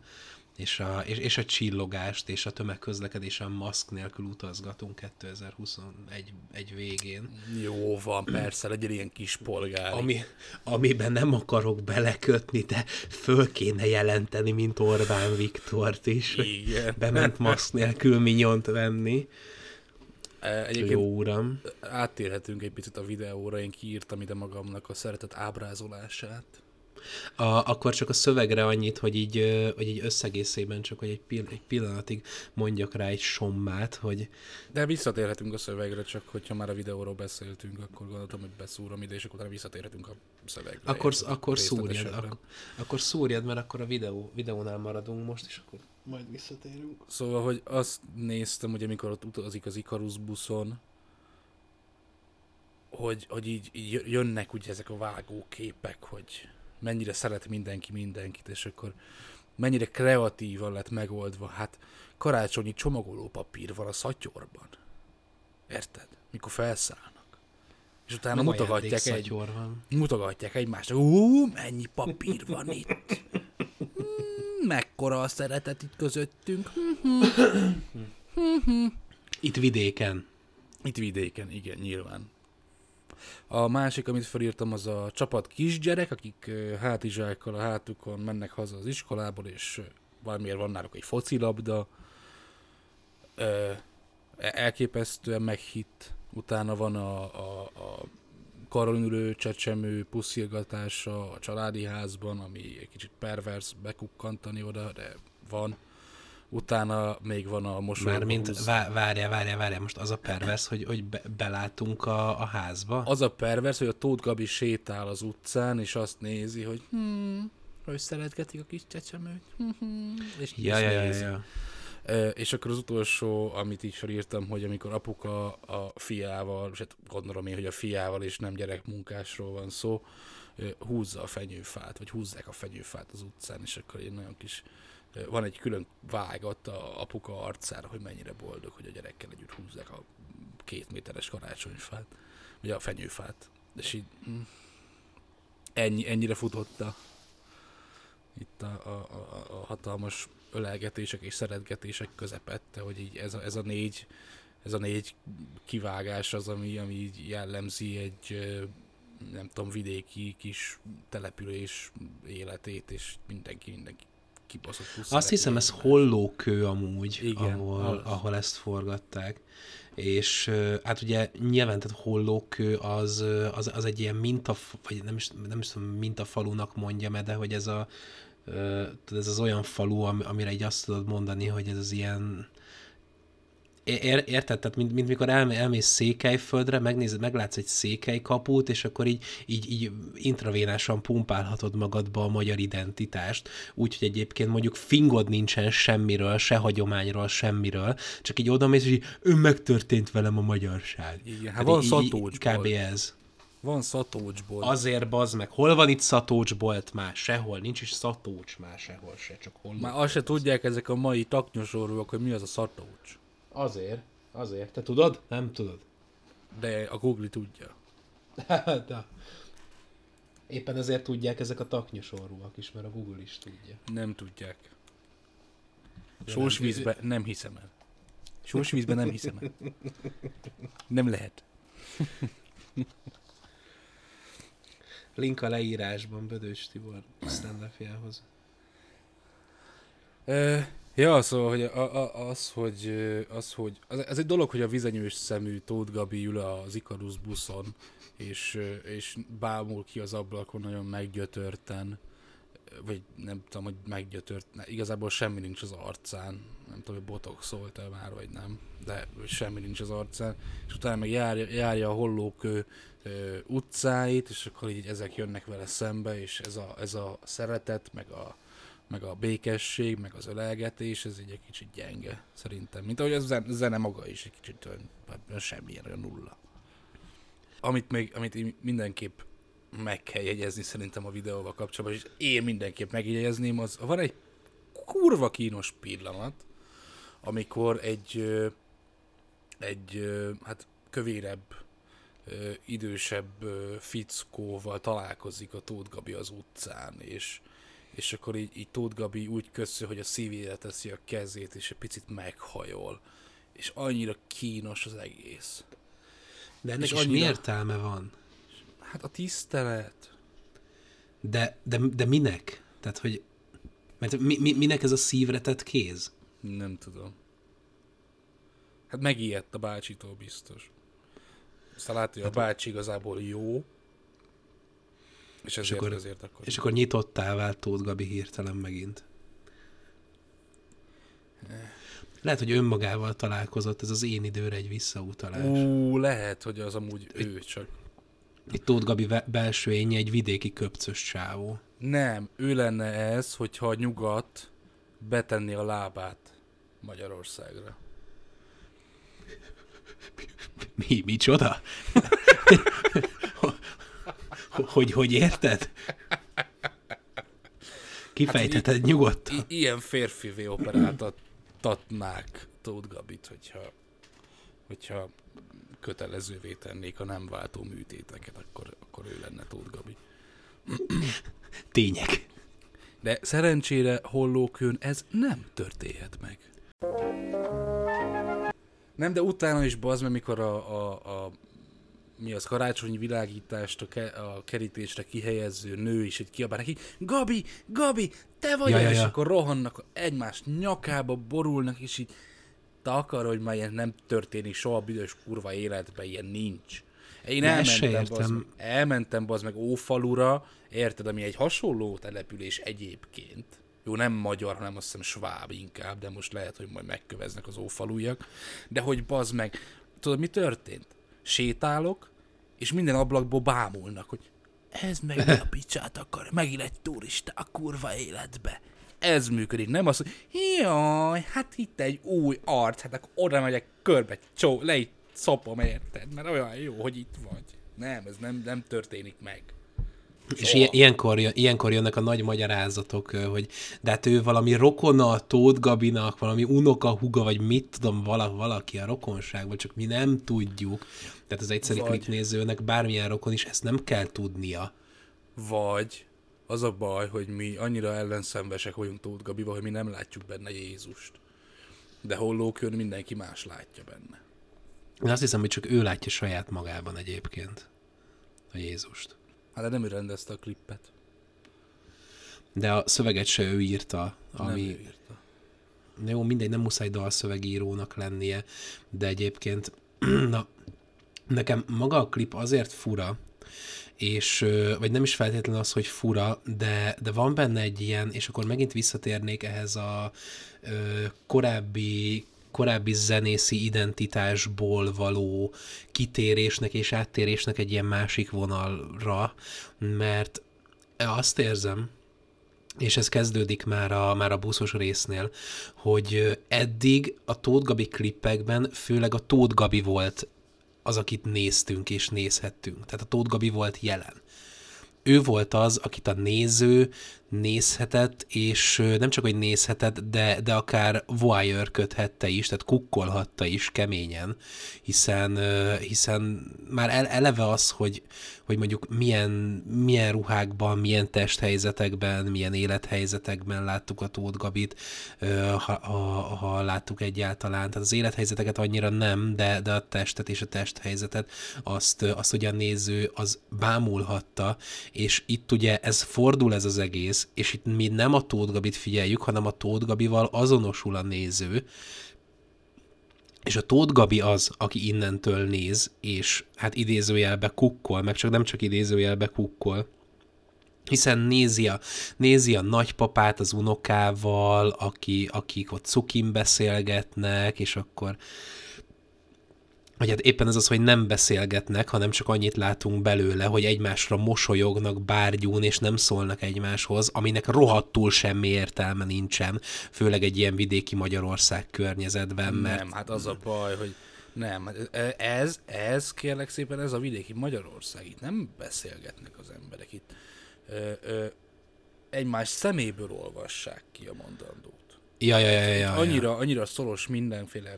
És a, és, és a csillogást és a tömegközlekedésen maszk nélkül utazgatunk 2021 egy végén. Jó van, persze, legyen ilyen kis polgár. Ami, amiben nem akarok belekötni, de föl kéne jelenteni, mint Orbán Viktort is. Igen. Bement maszk nélkül minyont venni. Egyébként Jó uram. Áttérhetünk egy picit a videóra, én kiírtam ide magamnak a szeretet ábrázolását. A, akkor csak a szövegre annyit, hogy így, hogy így összegészében csak, hogy egy, pill- egy pillanatig mondjak rá egy sommát, hogy... De visszatérhetünk a szövegre, csak hogyha már a videóról beszéltünk, akkor gondoltam, hogy beszúrom ide, és akkor visszatérhetünk a szövegre. Akkor, akkor szúrjad, ak- akkor szúrjad, mert akkor a videó, videónál maradunk most, és akkor majd visszatérünk. Szóval, hogy azt néztem, hogy amikor ott utazik az Icarus buszon, hogy, hogy így, így jönnek ugye ezek a vágóképek, hogy mennyire szeret mindenki mindenkit, és akkor mennyire kreatívan lett megoldva. Hát karácsonyi csomagolópapír van a szatyorban. Érted? Mikor felszállnak. És utána Nem mutogatják, egy, van. mutogatják egymást. Ú, mennyi papír van itt mekkora a szeretet itt közöttünk. itt vidéken. Itt vidéken, igen, nyilván. A másik, amit felírtam, az a csapat kisgyerek, akik hátizsákkal a hátukon mennek haza az iskolából, és valamiért van náluk egy focilabda. Elképesztően meghitt. Utána van a, a, a karonülő csecsemő puszilgatása a családi házban, ami egy kicsit pervers bekukkantani oda, de van. Utána még van a mosolyogó Mármint, húz... várja, várja, várja, most az a pervers, hogy, hogy be, belátunk a, a házba? Az a pervers, hogy a Tóth Gabi sétál az utcán, és azt nézi, hogy hmm, hogy szeretgetik a kis csecsemőt. Hmm, és ja, ja, ja, ja. És akkor az utolsó, amit is felírtam, hogy amikor apuka a fiával, és hát gondolom én, hogy a fiával és nem gyerekmunkásról van szó, húzza a fenyőfát, vagy húzzák a fenyőfát az utcán, és akkor én nagyon kis van egy külön vágat a apuka arcára, hogy mennyire boldog, hogy a gyerekkel együtt húzzák a két méteres karácsonyfát, vagy a fenyőfát. És így hm, ennyi, ennyire futotta itt a, a, a, a hatalmas ölelgetések és szeretgetések közepette, hogy így ez a, ez a négy ez a négy kivágás az, ami, ami így jellemzi egy nem tudom, vidéki kis település életét, és mindenki, mindenki kibaszott plusz Azt hiszem, ez hollókő amúgy, Igen, ahol, az. ahol ezt forgatták. És hát ugye nyilván, tehát hollókő az, az, az egy ilyen minta, vagy nem is, nem is tudom, mintafalunak mondja, de hogy ez a ez az olyan falu, am- amire így azt tudod mondani, hogy ez az ilyen Ér, érted? Tehát, mint, mint mikor elme, elmész Székelyföldre, megnézed, meglátsz egy székely kaput, és akkor így, így, így intravénásan pumpálhatod magadba a magyar identitást, úgyhogy egyébként mondjuk fingod nincsen semmiről, se hagyományról, semmiről, csak így odamész, és így, ön megtörtént velem a magyarság. Igen, hát van szatócsbolt. Kb. ez. Van szatócsból. Azért bazd meg, hol van itt szatócsbolt már? Sehol, nincs is szatócs már sehol se, csak hol. Már azt se tudják ezek a mai taknyosorúak, hogy mi az a szatócs. Azért, azért. Te tudod? Nem tudod. De a Google tudja. *laughs* De. Éppen ezért tudják ezek a taknyosorúak is, mert a Google is tudja. Nem tudják. Sósvízbe nem hiszem el. Sósvízbe nem hiszem el. Nem lehet. Link a leírásban Bödös Tibor stand ja, szóval, hogy a, a, az, hogy, az, hogy az, ez egy dolog, hogy a vizenyős szemű Tóth Gabi ül az Ikarus buszon, és, és bámul ki az ablakon nagyon meggyötörten, vagy nem tudom, hogy meggyötört, igazából semmi nincs az arcán, nem tudom, hogy botoxolt-e már, vagy nem, de semmi nincs az arcán, és utána meg járja, járja a hollókő utcáit, és akkor így ezek jönnek vele szembe, és ez a, ez a szeretet, meg a, meg a békesség, meg az ölelgetés, ez így egy kicsit gyenge, szerintem. Mint ahogy a zen- zene maga is egy kicsit olyan, hát semmilyen olyan nulla. Amit még, amit mindenképp meg kell jegyezni szerintem a videóval kapcsolatban, és én mindenképp megjegyezném, az van egy kurva kínos pillanat, amikor egy, egy hát kövérebb, idősebb fickóval találkozik a Tóth Gabi az utcán, és, és akkor így, így Tóth Gabi úgy köszön, hogy a szívére teszi a kezét, és egy picit meghajol. És annyira kínos az egész. De ennek És is mi annyira- értelme van? Hát a tisztelet. De, de, de minek? Tehát, hogy... Mert mi, mi, minek ez a szívre tett kéz? Nem tudom. Hát megijedt a bácsitól biztos. Aztán látja, hogy a bácsi igazából jó, és ezért, akkor- ezért akkor... És akkor nyitottá vált Tóth Gabi hirtelen megint. Lehet, hogy önmagával találkozott, ez az én időre egy visszautalás. Ú, lehet, hogy az amúgy ő csak. Itt Tóth Gabi belső énje egy vidéki köpcös csávó. Nem, ő lenne ez, hogyha a nyugat betenni a lábát Magyarországra. Mi, micsoda? *laughs* *laughs* hogy, hogy érted? Kifejtheted hát, nyugodtan. I- ilyen férfivé operáltatnák Tóth Gabit, hogyha, hogyha kötelezővé tennék a nem váltó műtéteket, akkor, akkor ő lenne Tóth Gabi. *clears throat* Tények. De szerencsére hollókön ez nem történhet meg. Nem, de utána is bazd, mert mikor a, a, a mi az karácsonyi világítást a, ke, a kerítésre kihelyező nő is egy kiabál neki, Gabi, Gabi, te vagy Ja, ja, ja, és akkor rohannak egymás nyakába, borulnak, és így te akar, hogy már ilyen nem történik soha büdös kurva életben, ilyen nincs. Én elmentem, bazd, elmentem bazd meg Ófalura, érted, ami egy hasonló település egyébként. Jó, nem magyar, hanem azt hiszem sváb inkább, de most lehet, hogy majd megköveznek az ófalujak. De hogy bazd meg, tudod, mi történt? Sétálok, és minden ablakból bámulnak, hogy ez meg a picsát akar, megint egy turista a kurva életbe. Ez működik, nem az, hogy jaj, hát itt egy új arc, hát akkor oda megyek körbe, csó, le itt szopom, érted? Mert olyan jó, hogy itt vagy. Nem, ez nem, nem történik meg. És ilyen, ilyenkor, ilyenkor jönnek a nagy magyarázatok, hogy de hát ő valami rokona a Tóth Gabinak, valami unoka, huga, vagy mit tudom, vala, valaki a rokonságban, csak mi nem tudjuk. Tehát az egyszerű Vagy- klipnézőnek bármilyen rokon is ezt nem kell tudnia. Vagy Az a baj, hogy mi annyira ellenszenvesek vagyunk Tóth Gabival, hogy mi nem látjuk benne Jézust. De hollókön mindenki más látja benne. De azt hiszem, hogy csak ő látja saját magában egyébként a Jézust. Hát nem ő rendezte a klippet. De a szöveget se ő írta, Nem ami... ő írta. Jó, mindegy, nem muszáj dalszövegírónak lennie, de egyébként *clears throat* na, nekem maga a klip azért fura, és, vagy nem is feltétlenül az, hogy fura, de, de van benne egy ilyen, és akkor megint visszatérnék ehhez a ö, korábbi korábbi zenészi identitásból való kitérésnek és áttérésnek egy ilyen másik vonalra, mert azt érzem, és ez kezdődik már a, már a buszos résznél, hogy eddig a Tóth Gabi klippekben főleg a Tóth Gabi volt az, akit néztünk és nézhettünk. Tehát a Tóth Gabi volt jelen. Ő volt az, akit a néző nézhetett, és nem csak, hogy nézhetett, de, de akár voyeurködhette is, tehát kukkolhatta is keményen, hiszen, hiszen már el- eleve az, hogy, hogy mondjuk milyen, milyen ruhákban, milyen testhelyzetekben, milyen élethelyzetekben láttuk a Tóth Gabit, ha, ha, ha láttuk egyáltalán. Tehát az élethelyzeteket annyira nem, de, de a testet és a testhelyzetet azt, azt ugye a néző az bámulhatta, és itt ugye ez fordul ez az egész, és itt mi nem a Tóth Gabit figyeljük, hanem a Tóth Gabival azonosul a néző, és a Tóth Gabi az, aki innentől néz, és hát idézőjelbe kukkol, meg csak nem csak idézőjelbe kukkol, hiszen nézi a, nézi a nagypapát az unokával, aki, akik ott cukin beszélgetnek, és akkor vagy hát éppen ez az, hogy nem beszélgetnek, hanem csak annyit látunk belőle, hogy egymásra mosolyognak bárgyún, és nem szólnak egymáshoz, aminek rohadtul semmi értelme nincsen, főleg egy ilyen vidéki Magyarország környezetben, mert Nem, hát az a baj, hogy nem, hát ez, ez kérlek szépen, ez a vidéki Magyarország, itt nem beszélgetnek az emberek, itt ö, ö, egymás szeméből olvassák ki a mondandót. ja, ja, ja, ja, ja. Annyira, annyira szoros mindenféle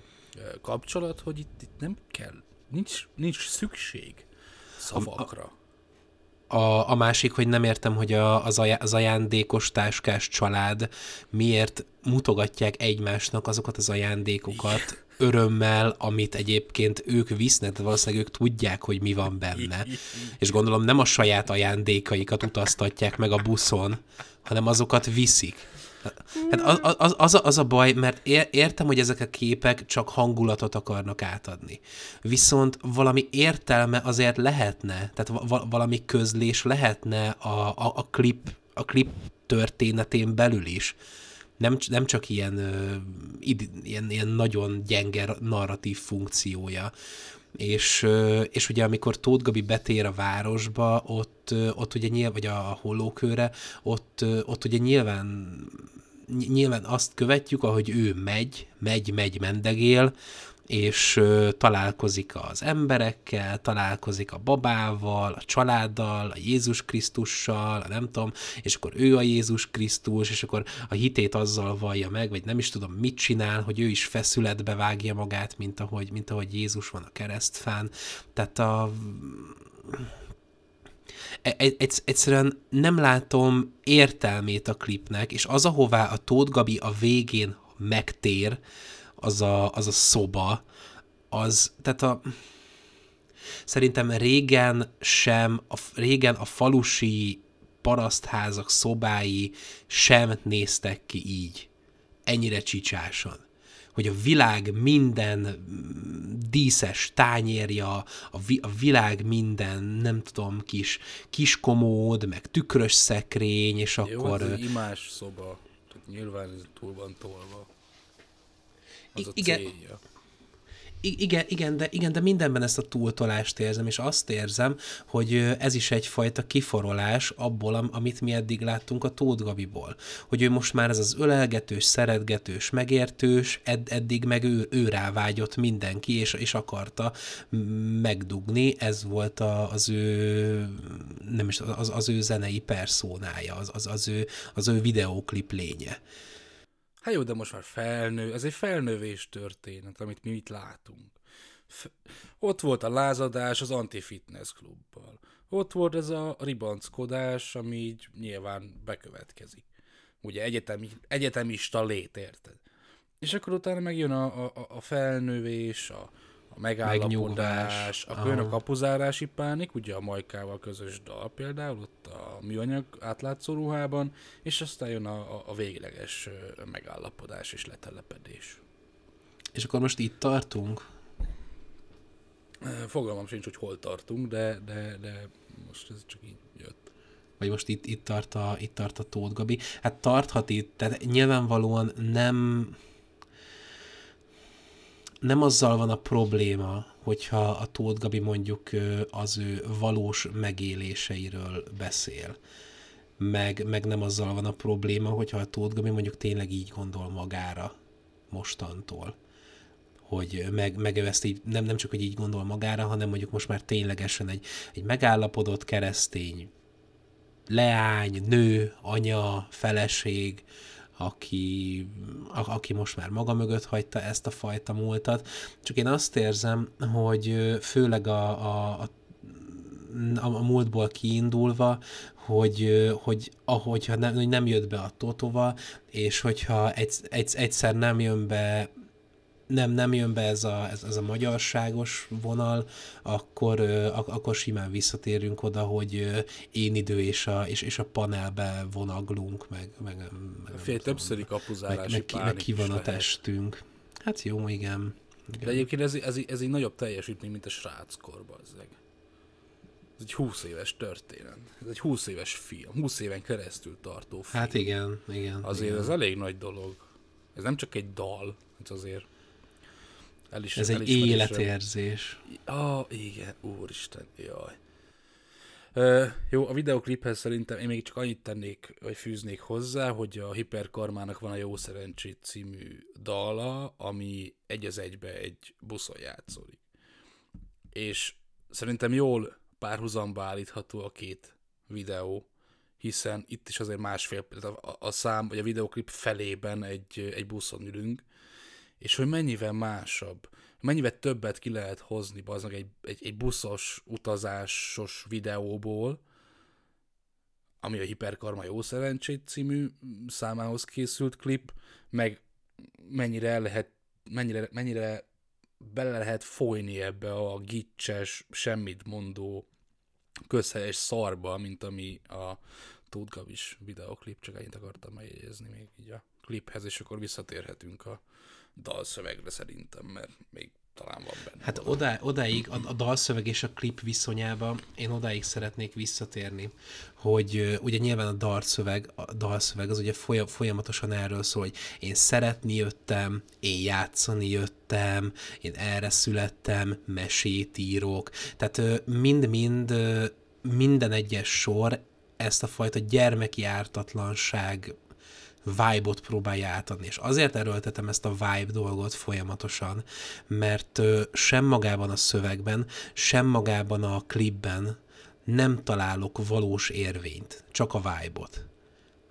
kapcsolat, hogy itt, itt nem kell, nincs, nincs szükség szavakra. A, a másik, hogy nem értem, hogy a, az, ajá, az ajándékos táskás család miért mutogatják egymásnak azokat az ajándékokat örömmel, amit egyébként ők visznek, tehát valószínűleg ők tudják, hogy mi van benne. És gondolom nem a saját ajándékaikat utaztatják meg a buszon, hanem azokat viszik. Hát az, az, az, a, az a baj, mert ér, értem, hogy ezek a képek csak hangulatot akarnak átadni. Viszont valami értelme azért lehetne, tehát va- valami közlés lehetne a, a, a, klip, a klip történetén belül is. Nem, nem csak ilyen, ilyen, ilyen nagyon gyenge narratív funkciója. És, és ugye amikor Tóth Gabi betér a városba, ott, ott ugye nyilván, vagy a hollókőre, ott, ott ugye nyilván ny- nyilván azt követjük, ahogy ő megy, megy, megy, mendegél, és találkozik az emberekkel, találkozik a babával, a családdal, a Jézus Krisztussal, nem tudom, és akkor ő a Jézus Krisztus, és akkor a hitét azzal vallja meg, vagy nem is tudom, mit csinál, hogy ő is feszületbe vágja magát, mint ahogy, mint ahogy Jézus van a keresztfán. Tehát a, egy, egy, egyszerűen nem látom értelmét a klipnek, és az, ahová a Tóth Gabi a végén megtér, az a, az a szoba, az, tehát a, szerintem régen sem, a, régen a falusi parasztházak szobái sem néztek ki így, ennyire csicsásan hogy a világ minden mm, díszes tányérja, a, vi, a világ minden, nem tudom, kis, kis komód, meg tükrös szekrény, és Jó, akkor... ez egy imás szoba, tehát nyilván ez túl van tolva. Az a igen. célja. Igen, igen, de, igen, de mindenben ezt a túltolást érzem, és azt érzem, hogy ez is egyfajta kiforolás abból, am- amit mi eddig láttunk a Tóth Gabiból. Hogy ő most már ez az ölelgetős, szeretgetős, megértős, ed- eddig meg ő, ő rávágyott mindenki, és, és akarta megdugni, ez volt a, az ő nem is, az, az ő zenei perszónája, az, az, az, ő, az ő videóklip lénye. Hát jó, de most már felnő, ez egy felnövés történet, amit mi itt látunk. F- ott volt a lázadás az anti-fitness klubbal. ott volt ez a ribanckodás, ami így nyilván bekövetkezik. Ugye egyetemi, egyetemista lét, érted? És akkor utána megjön a, a, a felnővés, a, a megállapodás, a jön a kapuzárási pánik, ugye a Majkával közös dal például, ott a műanyag átlátszó ruhában, és aztán jön a, a, a végleges megállapodás és letelepedés. És akkor most itt tartunk? Fogalmam sincs, hogy hol tartunk, de, de, de most ez csak így jött. Vagy most itt, itt, tart a, itt tart a Tóth Gabi. Hát tarthat itt, tehát nyilvánvalóan nem nem azzal van a probléma, hogyha a Tóth Gabi mondjuk az ő valós megéléseiről beszél. Meg, meg nem azzal van a probléma, hogyha a Tóth Gabi mondjuk tényleg így gondol magára mostantól hogy meg, meg ezt így, nem, nem csak, hogy így gondol magára, hanem mondjuk most már ténylegesen egy, egy megállapodott keresztény leány, nő, anya, feleség, aki, a, aki most már maga mögött hagyta ezt a fajta múltat. Csak én azt érzem, hogy főleg a, a, a a, a múltból kiindulva, hogy, hogy ahogyha nem, nem jött be a Totova, és hogyha egy, egy, egyszer nem jön be nem, nem jön be ez a, ez, ez a magyarságos vonal, akkor, ak, akkor simán visszatérünk oda, hogy én idő és a, és, és a panelbe vonaglunk, meg, meg, meg Fél többszöri kapuzálási meg, meg, meg ki van a testünk. Hát jó, igen. igen. De egyébként ez, ez, ez egy nagyobb teljesítmény, mint a sráckorban. Ez egy 20 éves történet. Ez egy 20 éves film, 20 éven keresztül tartó film. Hát igen, igen. Azért igen. ez elég nagy dolog. Ez nem csak egy dal, ez azért el is, Ez egy életérzés. Ah, igen, úristen, jaj. Uh, jó, a videokliphez szerintem én még csak annyit tennék, vagy fűznék hozzá, hogy a Hiperkarmának van a Jó Szerencsét című dala, ami egy az egybe egy buszon játszódik. És szerintem jól párhuzamba állítható a két videó, hiszen itt is azért másfél, a, a szám, vagy a videoklip felében egy, egy buszon ülünk, és hogy mennyivel másabb, mennyivel többet ki lehet hozni baznak egy, egy, egy buszos, utazásos videóból, ami a Hiperkarma Jó Szerencsét című számához készült klip, meg mennyire lehet, mennyire, mennyire bele lehet folyni ebbe a gicses, semmit mondó közhelyes szarba, mint ami a Tóth Gabis videoklip, csak ennyit akartam megjegyezni még így a kliphez, és akkor visszatérhetünk a dalszövegre szerintem, mert még talán van benne. Hát oda, odáig, a, a dalszöveg és a klip viszonyába én odáig szeretnék visszatérni, hogy ugye nyilván a dalszöveg, a dalszöveg az ugye folyam, folyamatosan erről szól, hogy én szeretni jöttem, én játszani jöttem, én erre születtem, mesét írok, tehát mind-mind minden egyes sor ezt a fajta gyermeki ártatlanság vibe-ot próbálja átadni. És azért erőltetem ezt a vibe dolgot folyamatosan, mert sem magában a szövegben, sem magában a klipben nem találok valós érvényt, csak a vibe-ot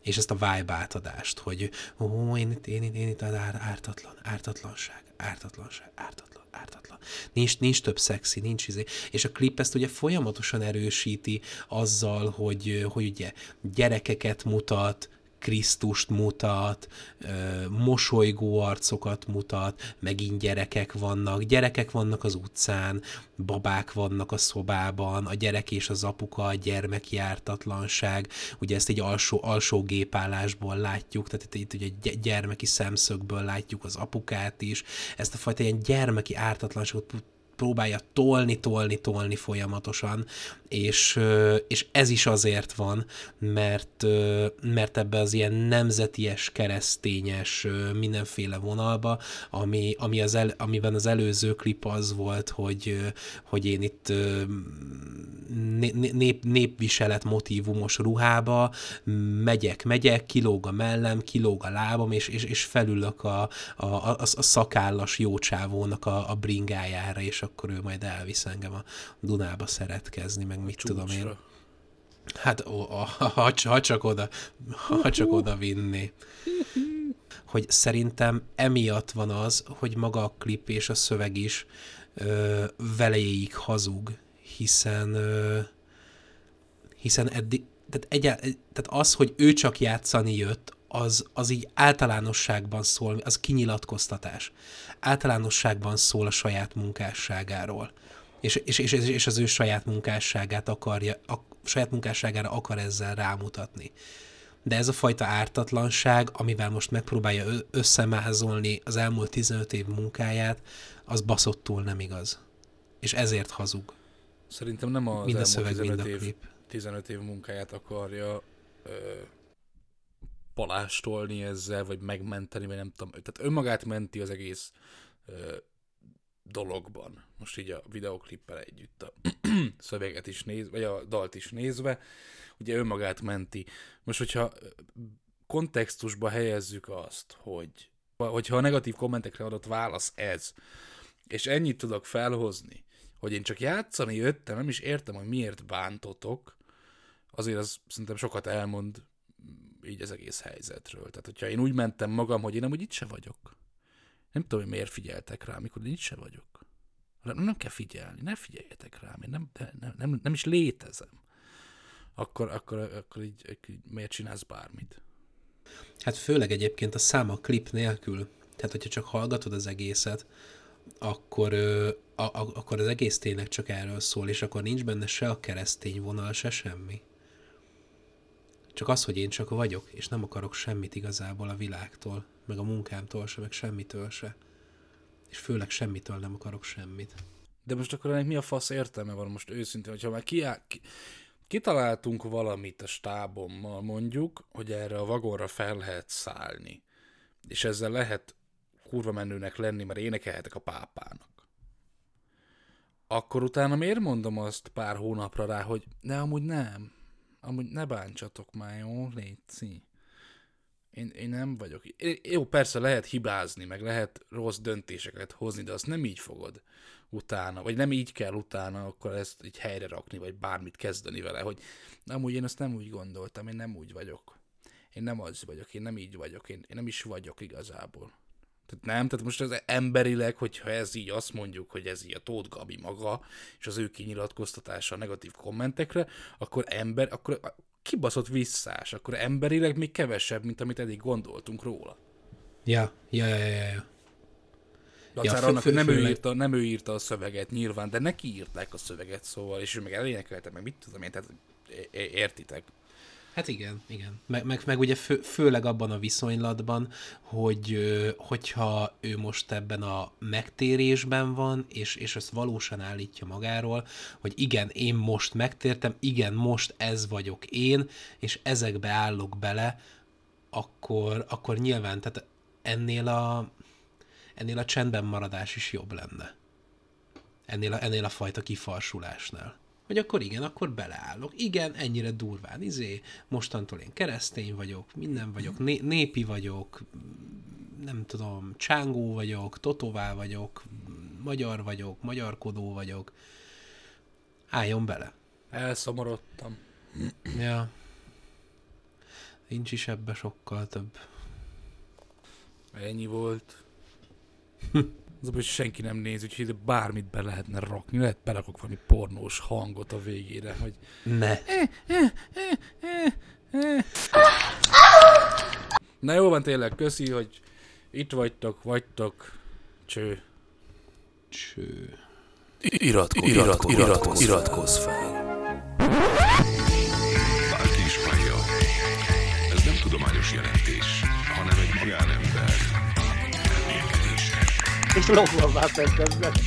és ezt a vibe átadást, hogy ó, én itt, én itt, én itt ártatlan, ártatlanság, ártatlanság, ártatlan, ártatlan. Nincs, nincs több szexi, nincs izé. És a klip ezt ugye folyamatosan erősíti azzal, hogy, hogy ugye gyerekeket mutat, Krisztust mutat, mosolygó arcokat mutat, megint gyerekek vannak, gyerekek vannak az utcán, babák vannak a szobában, a gyerek és az apuka, a gyermeki ártatlanság, ugye ezt egy alsó, alsó gépállásból látjuk, tehát itt, itt ugye gyermeki szemszögből látjuk az apukát is, ezt a fajta ilyen gyermeki ártatlanságot próbálja tolni, tolni, tolni folyamatosan, és, és ez is azért van, mert, mert ebbe az ilyen nemzeties, keresztényes mindenféle vonalba, ami, ami az el, amiben az előző klip az volt, hogy, hogy én itt nép, népviselet motivumos ruhába megyek, megyek, kilóg a mellem, kilóg a lábam, és, és, és felülök a, a, a, a szakállas jócsávónak a, a bringájára, és akkor ő majd elvisz engem a Dunába szeretkezni, meg mit Csúcsra. tudom én. Hát, ó, ha, ha, ha, csak oda, ha csak oda vinni. Hogy szerintem emiatt van az, hogy maga a klip és a szöveg is ö, velejéig hazug, hiszen ö, Hiszen eddig, tehát, egyál, tehát az, hogy ő csak játszani jött, az, az így általánosságban szól, az kinyilatkoztatás. Általánosságban szól a saját munkásságáról. És, és, és, és az ő saját munkásságát akarja, a saját munkásságára akar ezzel rámutatni. De ez a fajta ártatlanság, amivel most megpróbálja összemázolni az elmúlt 15 év munkáját, az baszottul nem igaz. És ezért hazug. Szerintem nem az mind a elmúlt szöveg, 15, mind a év, klip. 15 év munkáját akarja ö, palástolni ezzel, vagy megmenteni, vagy nem tudom. Tehát önmagát menti az egész ö, dologban. Most így a videoklippel együtt a *clears throat* szöveget is néz, vagy a dalt is nézve, ugye önmagát menti. Most, hogyha kontextusba helyezzük azt, hogy hogyha a negatív kommentekre adott válasz ez, és ennyit tudok felhozni, hogy én csak játszani jöttem, nem is értem, hogy miért bántotok, azért az szerintem sokat elmond így az egész helyzetről. Tehát, hogyha én úgy mentem magam, hogy én amúgy itt se vagyok. Nem tudom, hogy miért figyeltek rám, amikor én itt se vagyok. Nem, nem kell figyelni, ne figyeljetek rám, én nem, nem, nem, nem is létezem. Akkor, akkor, akkor így, így miért csinálsz bármit? Hát főleg egyébként a szám a klip nélkül. Tehát, hogyha csak hallgatod az egészet, akkor, a, a, akkor az egész tényleg csak erről szól, és akkor nincs benne se a keresztény vonal, se semmi. Csak az, hogy én csak vagyok, és nem akarok semmit igazából a világtól, meg a munkámtól se, meg semmitől se. És főleg semmitől nem akarok semmit. De most akkor ennek mi a fasz értelme van most őszintén, hogyha már kiáll, ki, kitaláltunk valamit a stábommal mondjuk, hogy erre a vagonra fel lehet szállni, és ezzel lehet kurva menőnek lenni, mert énekelhetek a pápának. Akkor utána miért mondom azt pár hónapra rá, hogy ne, amúgy nem. Amúgy ne bántsatok már, jó? Léci. Én, én nem vagyok. É, jó, persze lehet hibázni, meg lehet rossz döntéseket hozni, de azt nem így fogod utána, vagy nem így kell utána, akkor ezt így helyre rakni, vagy bármit kezdeni vele, hogy amúgy én azt nem úgy gondoltam, én nem úgy vagyok. Én nem az vagyok, én nem így vagyok, én, én nem is vagyok igazából. Tehát nem, tehát most ez emberileg, hogyha ez így azt mondjuk, hogy ez így a Tóth Gabi maga, és az ő kinyilatkoztatása a negatív kommentekre, akkor ember, akkor kibaszott visszás, akkor emberileg még kevesebb, mint amit eddig gondoltunk róla. Ja, ja, ja, ja, ja. Dacára ja, annak, hogy nem, ő írta, nem ő írta a szöveget nyilván, de neki írták a szöveget, szóval, és ő meg elénekelte, meg mit tudom én, tehát értitek. Hát igen, igen. Meg, meg, meg ugye fő, főleg abban a viszonylatban, hogy hogyha ő most ebben a megtérésben van, és, és ezt valósan állítja magáról, hogy igen, én most megtértem, igen, most ez vagyok én, és ezekbe állok bele, akkor, akkor nyilván, tehát ennél a, ennél a csendben maradás is jobb lenne. Ennél a, ennél a fajta kifarsulásnál hogy akkor igen, akkor beleállok. Igen, ennyire durván, izé, mostantól én keresztény vagyok, minden vagyok, né- népi vagyok, nem tudom, csángó vagyok, totová vagyok, magyar vagyok, magyarkodó vagyok. Álljon bele. Elszomorodtam. Ja. Nincs is ebbe sokkal több. Ennyi volt. *laughs* Az, hogy senki nem néz, úgyhogy bármit be lehetne rakni. Lehet berakok valami pornós hangot a végére, hogy... Ne. Na jó van tényleg, köszi, hogy itt vagytok, vagytok. Cső. Cső. Iratkozz, iratkozz, iratkozz, iratkozz fel. Bárki is. Ez nem tudományos jelentés, hanem egy magánember és lopva felkezdett.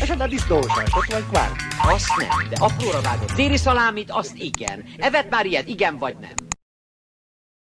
Esetleg disznóságot, vagy kvárki. Azt nem, de apróra vágott téli szalámit, azt igen. Evet már ilyet, igen vagy nem?